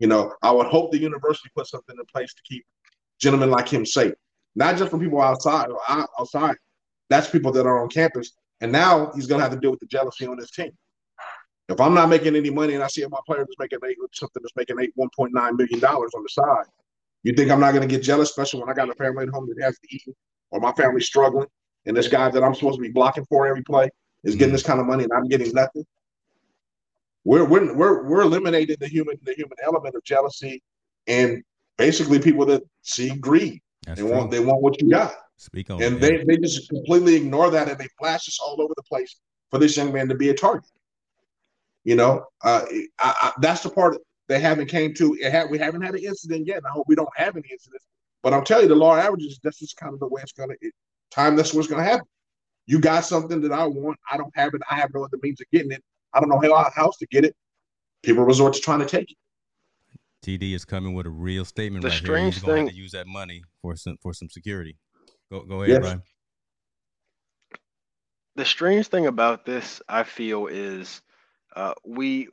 You know, I would hope the university puts something in place to keep gentlemen like him safe, not just from people outside. Outside, that's people that are on campus, and now he's gonna have to deal with the jealousy on his team. If I'm not making any money and I see my player is making eight, something that's making eight, 1.9 million dollars on the side, you think I'm not going to get jealous, especially when I got a family at home that has to eat or my family's struggling, and this guy that I'm supposed to be blocking for every play is getting mm-hmm. this kind of money and I'm getting nothing. We're we're we're, we're eliminating the human the human element of jealousy and basically people that see greed. That's they true. want they want what you got. Speak on and it, they, yeah. they just completely ignore that and they flash this all over the place for this young man to be a target. You know, uh, I, I, that's the part they haven't came to. It we haven't had an incident yet. I hope we don't have any incidents but I'm telling you, the law averages, that's just kind of the way it's going to, time that's what's going to happen. You got something that I want. I don't have it. I have no other means of getting it. I don't know how else to get it. People resort to trying to take it. TD is coming with a real statement the right strange here. He's going to use that money for some for some security. Go go ahead, yes. Bryan. The strange thing about this, I feel, is uh, we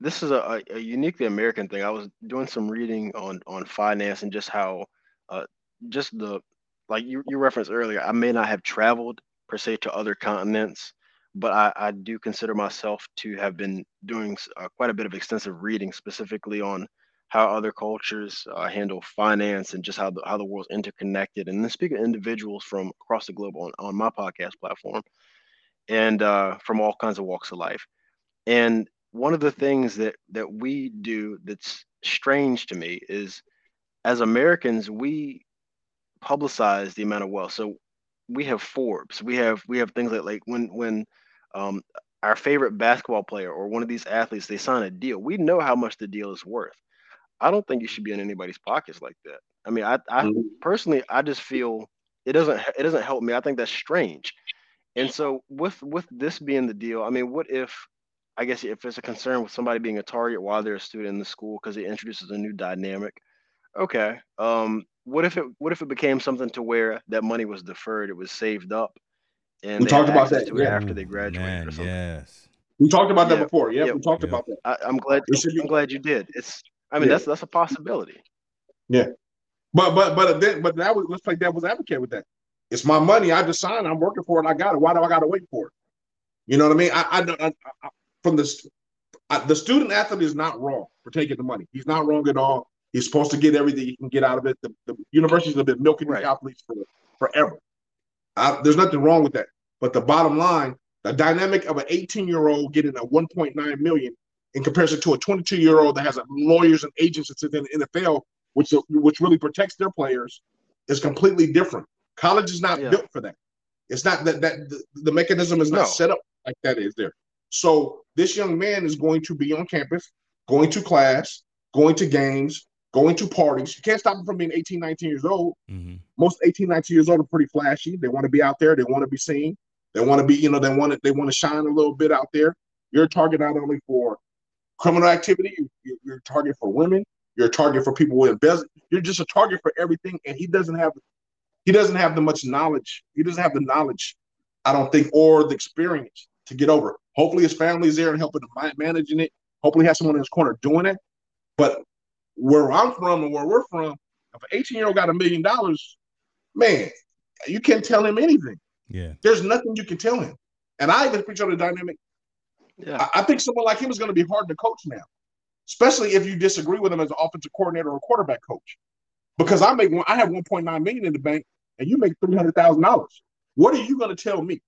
this is a, a, uniquely American thing. I was doing some reading on on finance and just how uh, just the like you, you referenced earlier, I may not have traveled per se to other continents, but I, I do consider myself to have been doing uh, quite a bit of extensive reading specifically on how other cultures uh, handle finance and just how the, how the world's interconnected. And then speak of individuals from across the globe on, on my podcast platform and uh, from all kinds of walks of life. And one of the things that that we do that's strange to me is as Americans, we publicize the amount of wealth. So we have Forbes. We have we have things like like when when um, our favorite basketball player or one of these athletes they sign a deal. We know how much the deal is worth. I don't think you should be in anybody's pockets like that. I mean, I, I mm-hmm. personally, I just feel it doesn't it doesn't help me. I think that's strange. And so with with this being the deal, I mean, what if I guess if it's a concern with somebody being a target while they're a student in the school because it introduces a new dynamic, Okay. Um, what if it what if it became something to where that money was deferred, it was saved up, and we talked about that yeah. after they graduate Man, or something. Yes. We talked about yeah. that before. Yeah, yeah, we talked yeah. about that. I, am glad. I'm glad you did. It's. I mean, that's that's a possibility. Yeah, but but but then but that was let's play devil's advocate with that. It's my money. I just signed. I'm working for it. I got it. Why do I got to wait for it? You know what I mean? I I, I, I from this the student athlete is not wrong for taking the money. He's not wrong at all. He's supposed to get everything he can get out of it. The, the universities have been milking right. athletes for forever. I, there's nothing wrong with that. But the bottom line, the dynamic of an 18 year old getting a 1.9 million in comparison to a 22 year old that has lawyers and agents that's in the NFL, which which really protects their players, is completely different. College is not yeah. built for that. It's not that that the, the mechanism is not no. set up like that is there. So this young man is going to be on campus, going to class, going to games, going to parties. You can't stop him from being 18, 19 years old. Mm-hmm. Most 18, 19 years old are pretty flashy. They want to be out there. They want to be seen. They want to be, you know, they want to they want to shine a little bit out there. You're a target not only for criminal activity, you're, you're a target for women. You're a target for people with embezzle. You're just a target for everything, and he doesn't have he doesn't have the much knowledge. He doesn't have the knowledge, I don't think, or the experience to get over. Hopefully, his family's there and helping him managing it. Hopefully, he has someone in his corner doing it. But where I'm from and where we're from, if an 18 year old got a million dollars, man, you can't tell him anything. Yeah. There's nothing you can tell him. And I even preach on the dynamic. Yeah. I, I think someone like him is going to be hard to coach now, especially if you disagree with him as an offensive coordinator or quarterback coach. Because I make one, I have 1.9 million in the bank, and you make three hundred thousand dollars. What are you going to tell me?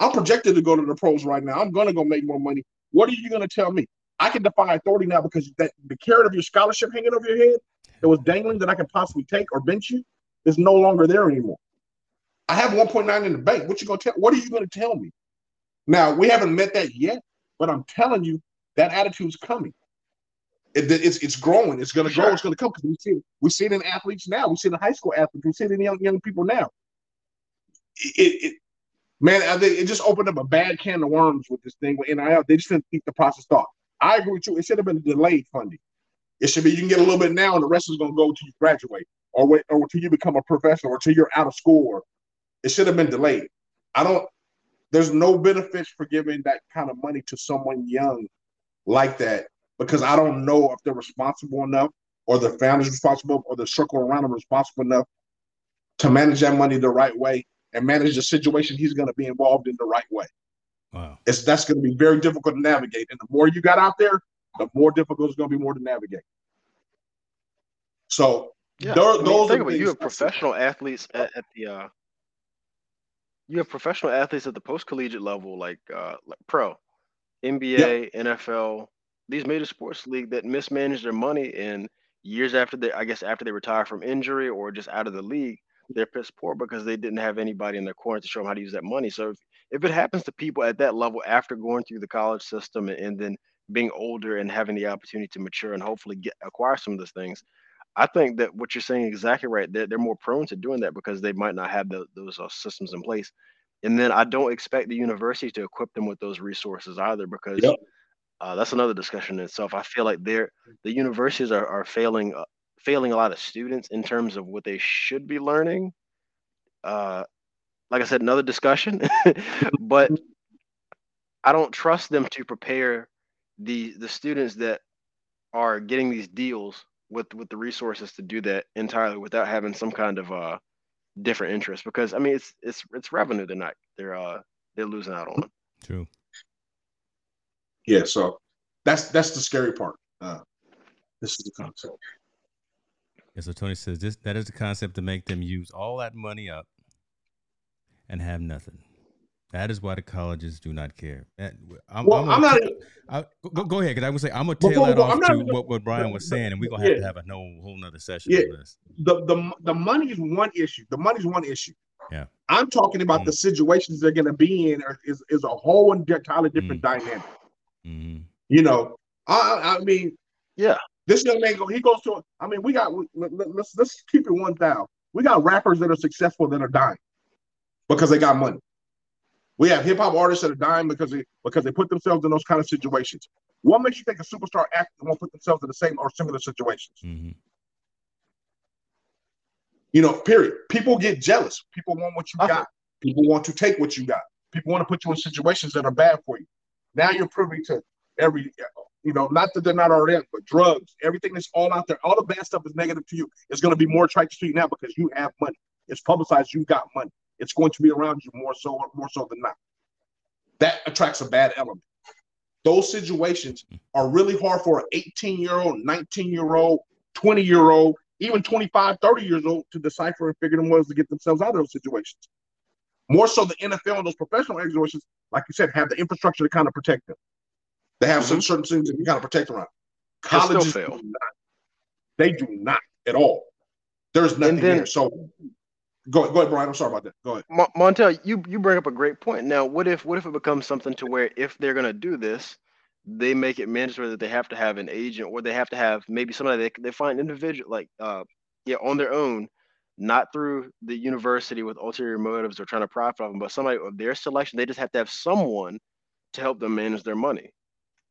I'm projected to go to the pros right now. I'm going to go make more money. What are you going to tell me? I can defy authority now because that the carrot of your scholarship hanging over your head that was dangling that I can possibly take or bench you is no longer there anymore. I have 1.9 in the bank. What you gonna tell? What are you gonna tell me? Now we haven't met that yet, but I'm telling you that attitude's coming. It, it's it's growing. It's gonna sure. grow. It's gonna come because we see it. We see it in athletes now. We see it in high school athletes. We see it in young young people now. It, it man, it just opened up a bad can of worms with this thing with NIL. They just didn't keep the process thought. I agree with you. It should have been delayed funding. It should be you can get a little bit now, and the rest is going to go until you graduate, or wait, or until you become a professional, or until you're out of school. Or it should have been delayed. I don't. There's no benefits for giving that kind of money to someone young like that because I don't know if they're responsible enough, or the family's responsible, or the circle around them responsible enough to manage that money the right way and manage the situation he's going to be involved in the right way. Wow. It's that's going to be very difficult to navigate. And the more you got out there, the more difficult it's going to be more to navigate. So yeah. There, I mean, those think about you have professional athletes at, at the uh, you have professional athletes at the post collegiate level, like uh, like pro, NBA. NFL, these major sports league that mismanage their money and years after they, I guess after they retire from injury or just out of the league, they're pissed poor because they didn't have anybody in their corner to show them how to use that money. So if, if it happens to people at that level after going through the college system and, and then being older and having the opportunity to mature and hopefully get acquire some of those things, I think that what you're saying exactly right. They're, they're more prone to doing that because they might not have the, those uh, systems in place. And then I don't expect the university to equip them with those resources either because yep. uh, that's another discussion in itself. I feel like they're the universities are, are failing uh, failing a lot of students in terms of what they should be learning. Uh, like I said, another discussion, (laughs) but I don't trust them to prepare the the students that are getting these deals with with the resources to do that entirely without having some kind of uh different interest because I mean it's it's it's revenue they're not they're uh they're losing out on. True. Yeah, so that's that's the scary part. Uh this is the concept. Yeah, so Tony says this that is the concept to make them use all that money up and have nothing. That is why the colleges do not care. I'm, well, I'm, I'm not. I, go, go, ahead, because I would say I'm gonna tail that off to what, what Bryan was saying, and we're gonna have yeah. to have a whole whole nother session yeah. on this. The the the money is one issue. The money is one issue. Yeah. I'm talking about mm. the situations they're gonna be in is is a whole entirely different mm. dynamic. Mm. You know, I I mean, yeah. This young man go. He goes to. I mean, we got. Let's let's keep it one thousand. We got rappers that are successful that are dying because they got money. We have hip hop artists that are dying because they because they put themselves in those kind of situations. What makes you think a superstar actor won't put themselves in the same or similar situations? Mm-hmm. You know, period. People get jealous. People want what you okay. got. People want to take what you got. People want to put you in situations that are bad for you. Now you're privy to every, you know, not that they're not already, but drugs, everything that's all out there, all the bad stuff is negative to you. It's going to be more attractive to you now because you have money. It's publicized. You got money it's going to be around you more so more so than not. That attracts a bad element. those situations are really hard for an 18 year old, 19 year old, 20 year old, even 25, 30 years old to decipher and figure them ways to get themselves out of those situations. More so, the NFL and those professional organizations, like you said, have the infrastructure to kind of protect them. They have mm-hmm. some certain things that you kind of protect around. Colleges, do not. they do not at all. There's nothing then, there. So go ahead, go ahead, Bryan. I'm sorry about that. Go ahead. Montell, you you bring up a great point. Now, what if what if it becomes something to where if they're gonna do this, they make it mandatory that they have to have an agent or they have to have maybe somebody they, they find individual like uh yeah on their own not through the university with ulterior motives or trying to profit off them, but somebody of their selection, they just have to have someone to help them manage their money.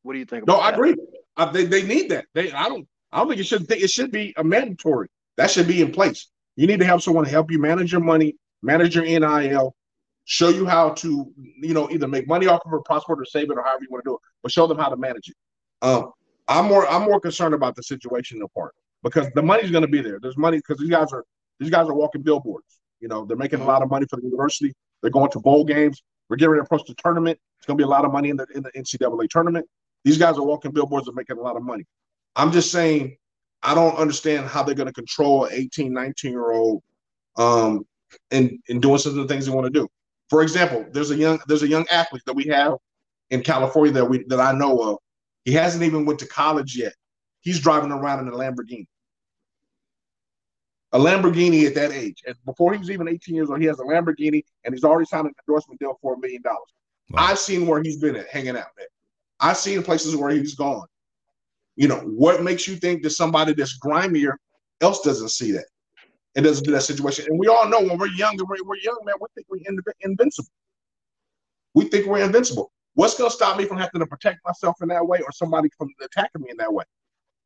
What do you think? no, I that? agree. Uh, they, they need that. They I don't I don't think it should it should be a mandatory. That should be in place. You need to have someone help you manage your money, manage your NIL, show you how to, you know, either make money off of it, prosper or save it, or however you want to do it, but show them how to manage it. Um, I'm more I'm more concerned about the situational part because the money's going to be there. There's money because these guys are these guys are walking billboards. You know, they're making a lot of money for the university. They're going to bowl games. We're getting ready to approach the tournament. It's going to be a lot of money in the in the NCAA tournament. These guys are walking billboards and making a lot of money. I'm just saying, I don't understand how they're going to control an 18, 19 year old um, in, in doing some of the things they want to do. For example, there's a young there's a young athlete that we have in California that we that I know of. He hasn't even went to college yet. He's driving around in a Lamborghini a Lamborghini at that age. And before he was even 18 years old, he has a Lamborghini and he's already signed an endorsement deal for a million dollars. I've seen where he's been at hanging out at. I've seen places where he's gone. You know, what makes you think that somebody that's grimier else doesn't see that and doesn't do that situation? And we all know when we're young and we're, young, man, we think we're invincible. We think we're invincible. What's going to stop me from having to protect myself in that way or somebody from attacking me in that way?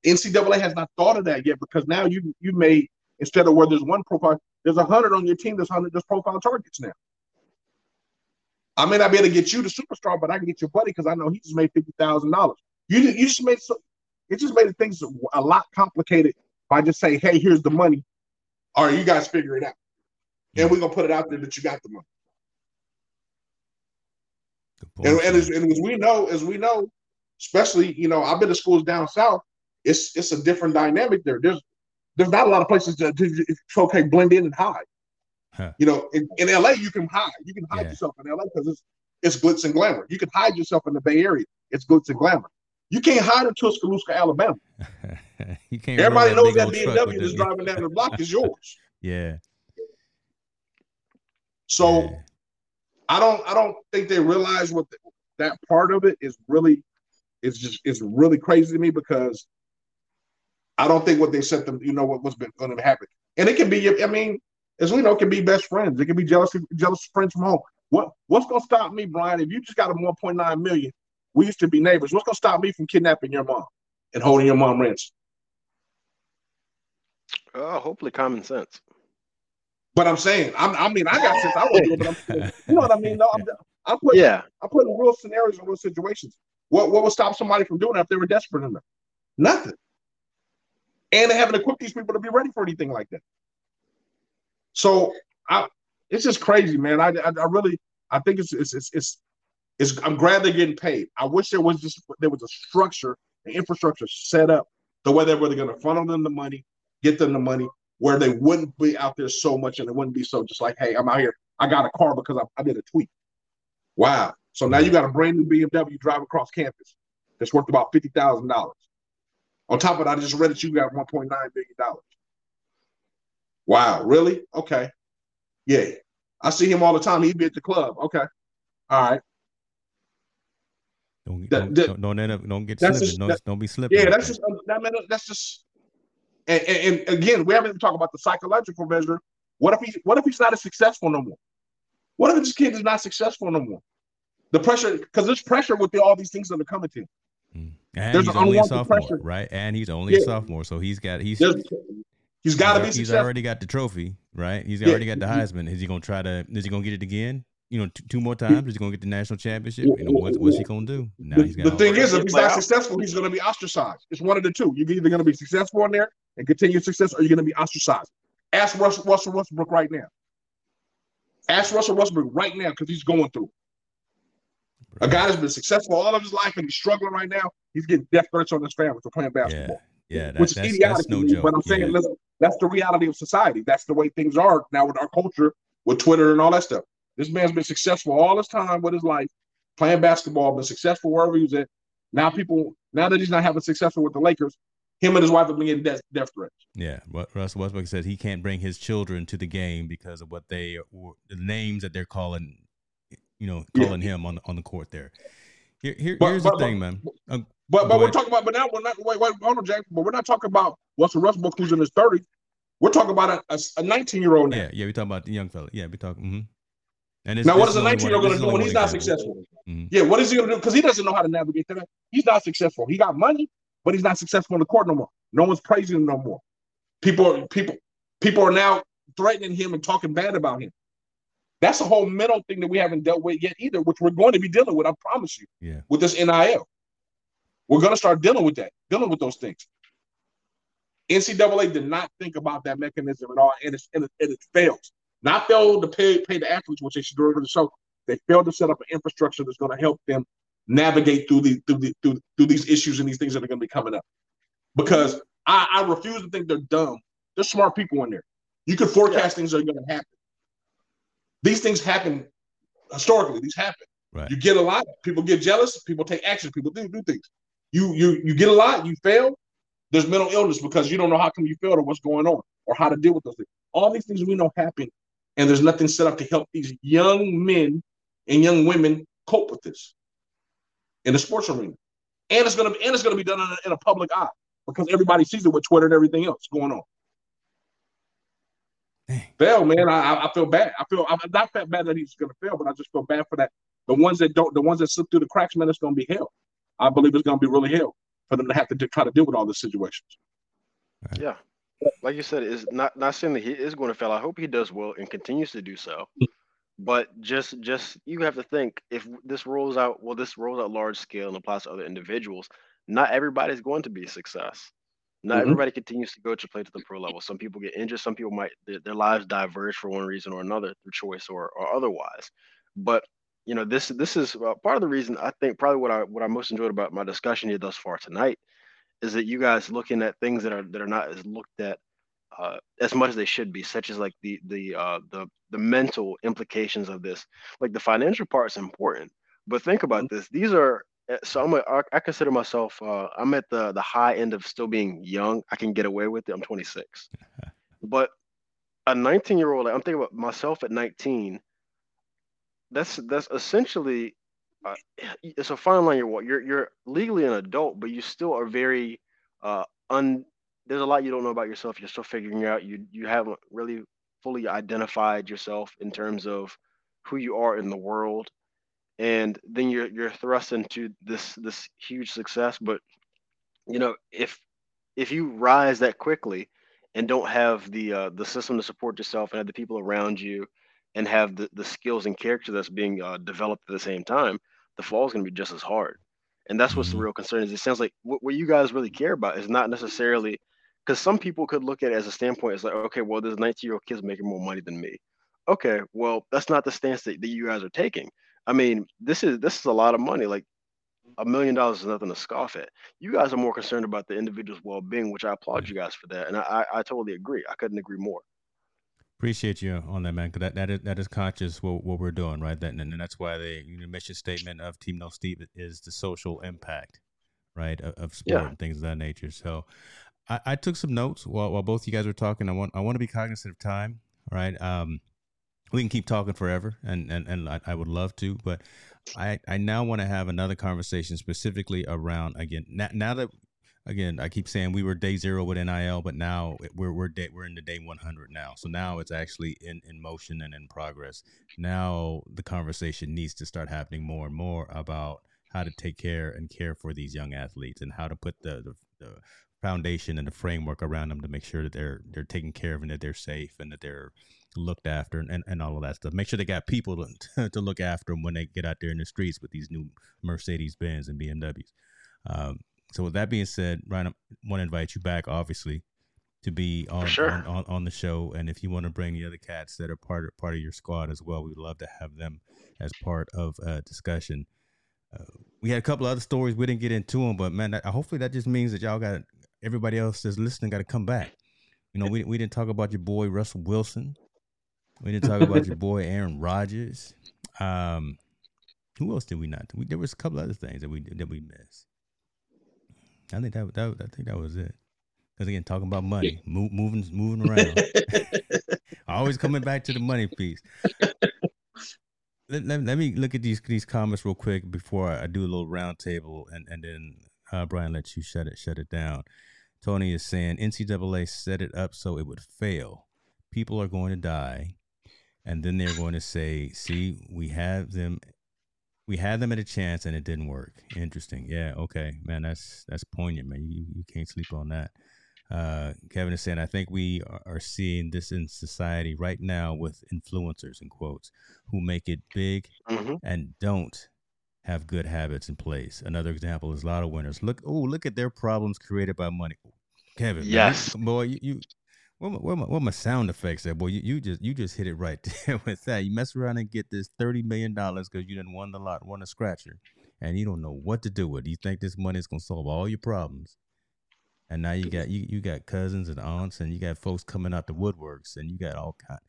NCAA has not thought of that yet because now you you made Instead of where there's one profile, there's a hundred on your team. There's hundred just profile targets now. I may not be able to get you the superstar, but I can get your buddy because I know he just made fifty thousand dollars. You you just made so it just made things a lot complicated by just saying, "Hey, here's the money. All right, you guys figure it out, and we're gonna put it out there that you got the money." And, and, as, and as we know, as we know, especially you know, I've been to schools down south. It's it's a different dynamic there. There's there's not a lot of places to, to, to okay blend in and hide. Huh. You know, in, in LA you can hide. You can hide yeah. yourself in LA because it's it's glitz and glamour. You can hide yourself in the Bay Area. It's glitz and glamour. You can't hide in Tuscaloosa, Alabama. (laughs) you can't. Everybody knows that BMW that's driving down the block is yours. (laughs) Yeah. So, yeah. I don't. I don't think they realize what the, that part of it is really. It's just. It's really crazy to me because I don't think what they said them, you know, what was going to happen. And it can be, I mean, as we know, it can be best friends. It can be jealous, jealous friends from home. What what's going to stop me, Bryan? If you just got a 1.9 million, we used to be neighbors. What's going to stop me from kidnapping your mom and holding your mom ransom? Uh, hopefully, common sense. But I'm saying, I'm, i mean, I got sense. I would do it, but I'm, you know what I mean? No, I'm, I'm putting, yeah, I'm putting real scenarios and real situations. What what would stop somebody from doing that if they were desperate enough? Nothing and they haven't equipped these people to be ready for anything like that. So I, it's just crazy, man. I, I, I really, I think it's, it's, it's, it's, it's, I'm glad they're getting paid. I wish there was just there was a structure, an infrastructure set up the way they were going to funnel them the money, get them the money, where they wouldn't be out there so much and it wouldn't be so just like, hey, I'm out here. I got a car because I, I did a tweet. Wow. So now you got a brand new BMW drive across campus that's worth about fifty thousand dollars. On top of that, I just read that you got 1.9 billion dollars. Wow, really? Okay. Yeah. I see him all the time. He'd be at the club. Okay. All right. Don't, don't, don't, don't end up don't get slipping. Just, don't, that, don't be slipping. Yeah, that's just that, man, that's just and, and, and, again, we haven't even talked about the psychological measure. What if he what if he's not as successful no more? What if this kid is not successful no more? The pressure, because there's pressure with the, all these things that are coming to him. Mm. And There's he's only a sophomore, pressure. right? And he's only yeah. a sophomore, so he's got he's There's, he's got to be. He's already got the trophy, right? He's yeah. already got the Heisman. Is he gonna try to? Is he gonna get it again? You know, t- two more times. Is he gonna get the national championship? You know, what's, what's he gonna do? Now the, the thing is, if he's not successful, he's gonna be ostracized. It's one of the two. You're either gonna be successful in there and continue success, or you're gonna be ostracized. Ask Russell, Russell Westbrook right now. Ask Russell Westbrook right now because he's going through. A guy that's been successful all of his life and he's struggling right now. He's getting death threats on his family for playing basketball. Yeah, that, which is that's, idiotic. that's no me, joke. But I'm saying, Yeah. listen, that's the reality of society. That's the way things are now with our culture, with Twitter and all that stuff. This man's been successful all his time with his life, playing basketball, been successful wherever he was at. Now people, now that he's not having successful with the Lakers, him and his wife are been getting death, death threats. Yeah, what Russell Westbrook says he can't bring his children to the game because of what they the names that they're calling, you know, Yeah. calling him on the on the court there. Here, here But- here's but- the thing, man. But but we're ahead. talking about, but now we're not. Wait, wait, hold on, Jack. But we're not talking about Russell Westbrook who's in his 30s. We're talking about a, a, 19 year old now. yeah, yeah, we're talking about the young fella. Yeah, we talking. hmm And Now, what is a 19 year old going to do when he's not successful? Mhm. Yeah, what is he going to do? Because he doesn't know how to navigate that. He's not successful. He got money, but he's not successful on the court no more. No one's praising him no more. People, are- people, people are now threatening him and talking bad about him. That's a whole mental thing that we haven't dealt with yet either, which we're going to be dealing with. I promise you. Yeah. With this NIL, we're going to start dealing with that, dealing with those things. NCAA did not think about that mechanism at all, and, it's, and, it, and it fails. Not failed to pay pay the athletes, which they should do. So they failed to set up an infrastructure that's going to help them navigate through the through the through, through these issues and these things that are going to be coming up. Because I, I refuse to think they're dumb. There's smart people in there. You can forecast things that are going to happen. These things happen historically. These happen. Right. You get a lot. People get jealous. People take action. People do do things. You you you get a lot. You fail. There's mental illness because you don't know how come you failed or what's going on or how to deal with those things. All these things we know happen, and there's nothing set up to help these young men and young women cope with this in the sports arena. And it's gonna be and it's gonna be done in a, in a public eye because everybody sees it with Twitter and everything else going on. Dang. Fail, man. I, I I feel bad. I feel I'm not that bad that he's gonna fail, but I just feel bad for that. The ones that don't, the ones that slip through the cracks, man, it's gonna be hell. I believe it's gonna be really hell for them to have to do, try to deal with all the situations. Yeah. Like you said, is not not saying that he is going to fail. I hope he does well and continues to do so. But just just you have to think if this rolls out, well, this rolls out large scale and applies to other individuals. Not everybody's going to be a success. Not Mhm. everybody continues to go to play to the pro level. Some people get injured. Some people might their, their lives diverge for one reason or another through choice or or otherwise. But you know this this is uh, part of the reason I think probably what I what I most enjoyed about my discussion here thus far tonight is that you guys looking at things that are that are not as looked at uh, as much as they should be, such as like the the uh, the the mental implications of this. Like the financial part is important, but think about this: these are uh, so I'm a, I I consider myself uh, I'm at the the high end of still being young. I can get away with it. I'm 26, (laughs) but a 19 year old. I'm thinking about myself at 19. That's that's essentially uh, it's a fine line. You're you're you're legally an adult, but you still are very uh, un. There's a lot you don't know about yourself. You're still figuring out. You you haven't really fully identified yourself in terms of who you are in the world, and then you're you're thrust into this this huge success. But you know if if you rise that quickly and don't have the uh, the system to support yourself and have the people around you and have the, the skills and character that's being uh, developed at the same time, the fall is going to be just as hard. And that's what's the Mhm. real concern. Is it sounds like what, what you guys really care about is not necessarily because some people could look at it as a standpoint. It's like, okay, well, this 19 year old kid's making more money than me. Okay, well, that's not the stance that, that you guys are taking. I mean, this is this is a lot of money. Like a million dollars is nothing to scoff at. You guys are more concerned about the individual's well being, which I applaud you guys for that. And I, I, I totally agree. I couldn't agree more. Appreciate you on that, man. Because that, that is that is conscious what, what we're doing, right? That, and, and that's why the mission statement of Team No Sleep is the social impact, right, of, of sport Yeah. and things of that nature. So, I, I took some notes while while both you guys were talking. I want I want to be cognizant of time, right? Um, we can keep talking forever, and and and I, I would love to, but I I now want to have another conversation specifically around again now, now that again I keep saying we were day zero with NIL, but now we're we're day, we're in the day one hundred now. So now it's actually in in motion and in progress. Now the conversation needs to start happening more and more about how to take care and care for these young athletes and how to put the the, the foundation and the framework around them to make sure that they're they're taken care of and that they're safe and that they're looked after and, and, and all of that stuff. Make sure they got people to, (laughs) to look after them when they get out there in the streets with these new Mercedes Benz and BMWs. Um, so with that being said, Bryan, I want to invite you back, obviously, to be on, sure. on, on on the show. And if you want to bring the other cats that are part of, part of your squad as well, we'd love to have them as part of a discussion. uh, we had a couple other stories we didn't get into them, but man, that, hopefully that just means that y'all got everybody else that's listening got to come back. You know, we we didn't talk about your boy Russell Wilson. We didn't talk about your boy Aaron Rodgers. Um, who else did we not? We, there was a couple other things that we that we missed. I think that, that I think that was it. Because again, talking about money, move, moving moving around, (laughs) always coming back to the money piece. Let, let, let, me look at these these comments real quick before I do a little roundtable, and and then uh, Bryan let you shut it shut it down. Tony is saying NCAA set it up so it would fail. People are going to die, and then they're going to say, "See, we have them we had them at a chance and it didn't work. Interesting. Yeah. Okay, man. That's that's poignant, man. You you can't sleep on that. Uh, Kevin is saying, I think we are seeing this in society right now with influencers in quotes who make it big mm-hmm. and don't have good habits in place. Another example is a lot of winners. Look, oh, look at their problems created by money. Kevin, yes, man, boy, you, you what my, what my, what my sound effects there, boy? You, you just you just hit it right (laughs) there with that. You mess around and get this thirty million dollars because you didn't won the lot, won a scratcher, and you don't know what to do with. it. You think this money is gonna solve all your problems, and now you got you you got cousins and aunts, and you got folks coming out the woodworks, and you got all kind.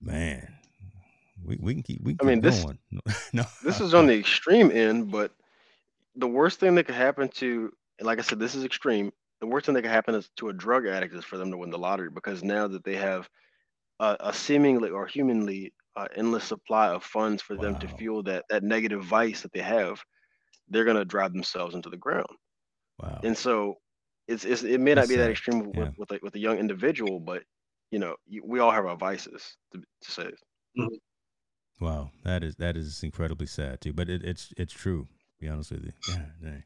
Man, we we can keep we. Can I mean, this going. (laughs) no, this is on the extreme end, but the worst thing that could happen to, like I said, this is extreme the worst thing that can happen is to a drug addict is for them to win the lottery because now that they have a, a seemingly or humanly uh, endless supply of funds for wow. them to fuel that that negative vice that they have, they're gonna drive themselves into the ground. Wow. And so it's, it's it may not That's be that extreme with yeah. with, a, with a young individual, but you know you, we all have our vices to, to say. Mm-hmm. Wow, that is that is incredibly sad too, but it, it's it's true. To be honest with you, yeah, dang.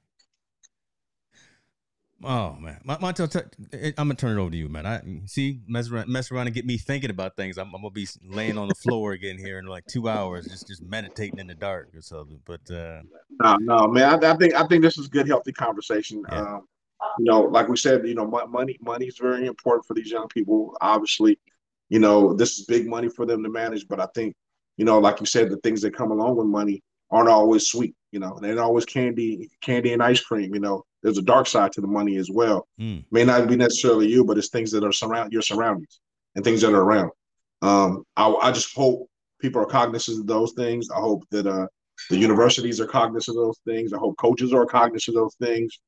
Oh man, my, my t- t- I'm gonna turn it over to you, man. I see mess around, mess around and get me thinking about things. I'm, I'm, gonna be laying on the floor again here in like two hours, just just meditating in the dark or something. But uh, no, no, man. I, I think I think this is good, healthy conversation. Yeah. Um, you know, like we said, you know, money money is very important for these young people. Obviously, you know, this is big money for them to manage. But I think, you know, like you said, the things that come along with money aren't always sweet. You know, they're not always candy, candy and ice cream. You know, there's a dark side to the money as well. Mm. May not be necessarily you, but it's things that are surround your surroundings and things that are around. Um, I, I just hope people are cognizant of those things. I hope that uh, the universities are cognizant of those things. I hope coaches are cognizant of those things.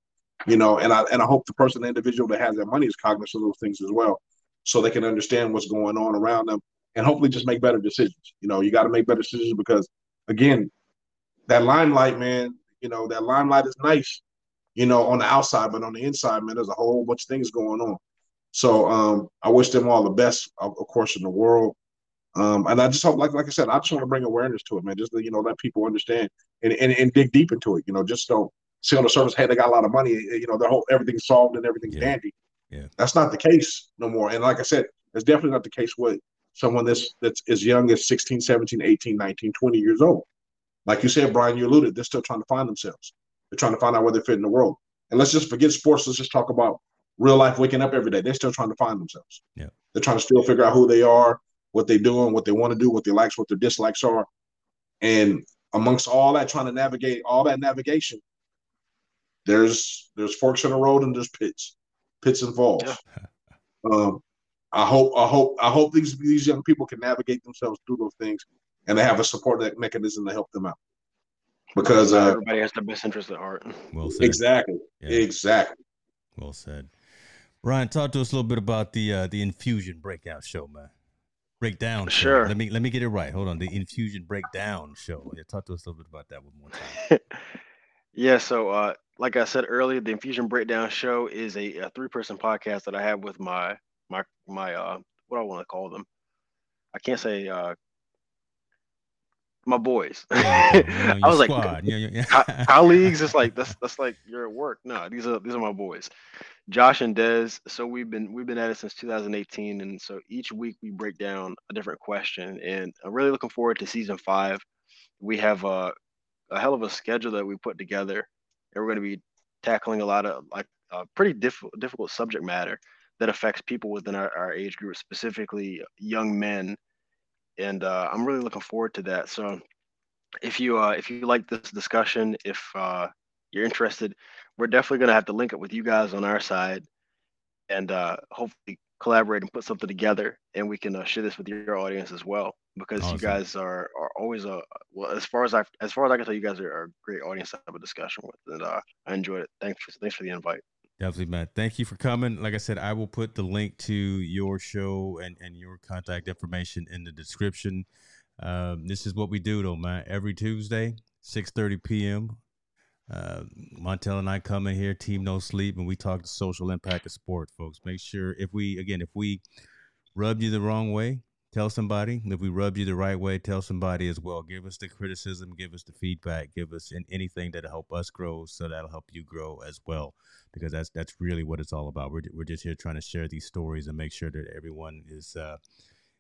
You know, and I and I hope the person, the individual that has that money is cognizant of those things as well, so they can understand what's going on around them and hopefully just make better decisions. You know, you got to make better decisions because again, that limelight, man, you know, that limelight is nice, you know, on the outside, but on the inside, man, there's a whole bunch of things going on. So um, I wish them all the best, of, of course, in the world. Um, and I just hope, like like I said, I just want to bring awareness to it, man. Just you know, let people understand and, and, and dig deep into it. You know, just don't see on the surface, hey, they got a lot of money. You know, their whole everything's solved and everything's yeah. dandy. Yeah. That's not the case no more. And like I said, it's definitely not the case with someone that's that's as young as 16, 17, 18, 19, 20 years old. Like you said, Bryan, you alluded, they're still trying to find themselves. They're trying to find out where they fit in the world. And let's just forget sports. Let's just talk about real life waking up every day. They're still trying to find themselves. Yeah. They're trying to still figure out who they are, what they're doing, what they want to do, what their likes, what their dislikes are. And amongst all that, trying to navigate all that navigation, there's there's forks in the road and there's pits, pits and falls. Yeah. (laughs) Um, I hope I hope I hope these these young people can navigate themselves through those things and they have a support mechanism to help them out. Because uh, everybody has the best interest at heart. Well said. Exactly. Yeah. Exactly. Well said. Ryan, talk to us a little bit about the uh, the infusion breakout show, man. Breakdown. Show. Sure. Let me let me get it right. Hold on. The infusion breakdown show. Yeah, talk to us a little bit about that one more time. (laughs) yeah. So, uh, like I said earlier, the infusion breakdown show is a, a three person podcast that I have with my my my uh what I want to call them. I can't say uh my boys. (laughs) Yeah, I was like yeah, yeah, (laughs) colleagues. It's like that's that's like you're at work. No, these are these are my boys, Josh and Dez. So we've been we've been at it since 2018, and so each week we break down a different question. And I'm really looking forward to season five. We have a a hell of a schedule that we put together, and we're going to be tackling a lot of like a pretty difficult difficult subject matter that affects people within our, our age group, specifically young men and uh, I'm really looking forward to that. So if you uh, if you like this discussion, if uh, you're interested, we're definitely gonna have to link up with you guys on our side, and uh, hopefully collaborate and put something together, and we can uh, share this with your audience as well. Because awesome. you guys are are always a well, as far as I as far as I can tell, you guys are, are a great audience to have a discussion with, and uh, I enjoyed it. Thanks for thanks for the invite. Definitely, man. Thank you for coming. Like I said, I will put the link to your show and, and your contact information in the description. Um, this is what we do, though, man. Every Tuesday, 6.30 p.m., uh, Montell and I come in here, Team No Sleep, and we talk the social impact of sport, folks. Make sure if we, again, if we rub you the wrong way, tell somebody. If we rub you the right way, tell somebody as well. Give us the criticism, give us the feedback, give us anything that'll help us grow, so that'll help you grow as well. Because that's that's really what it's all about. We're we're just here trying to share these stories and make sure that everyone is uh,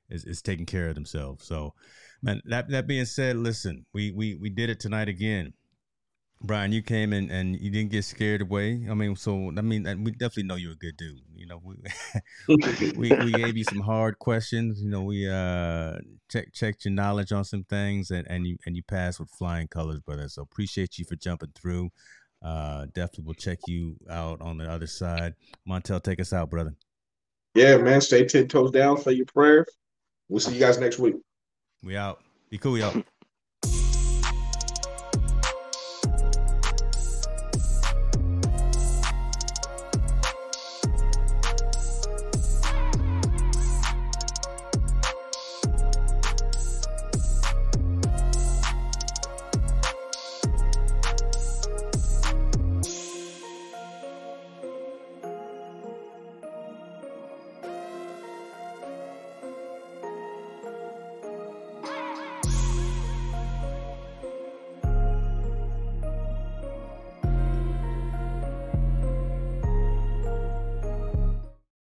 is, is taking care of themselves. So, man, that that being said, listen, we we we did it tonight again. Bryan, you came in and you didn't get scared away. I mean, so I mean, we definitely know you're a good dude. You know, we (laughs) we, we gave you some hard questions. You know, we uh check checked your knowledge on some things, and, and you and you passed with flying colors, brother. So appreciate you for jumping through. Uh, definitely will check you out on the other side. Montell, take us out, brother. Yeah, man. Stay ten toes down. Say your prayers. We'll see you guys next week. We out. Be cool, y'all. (laughs)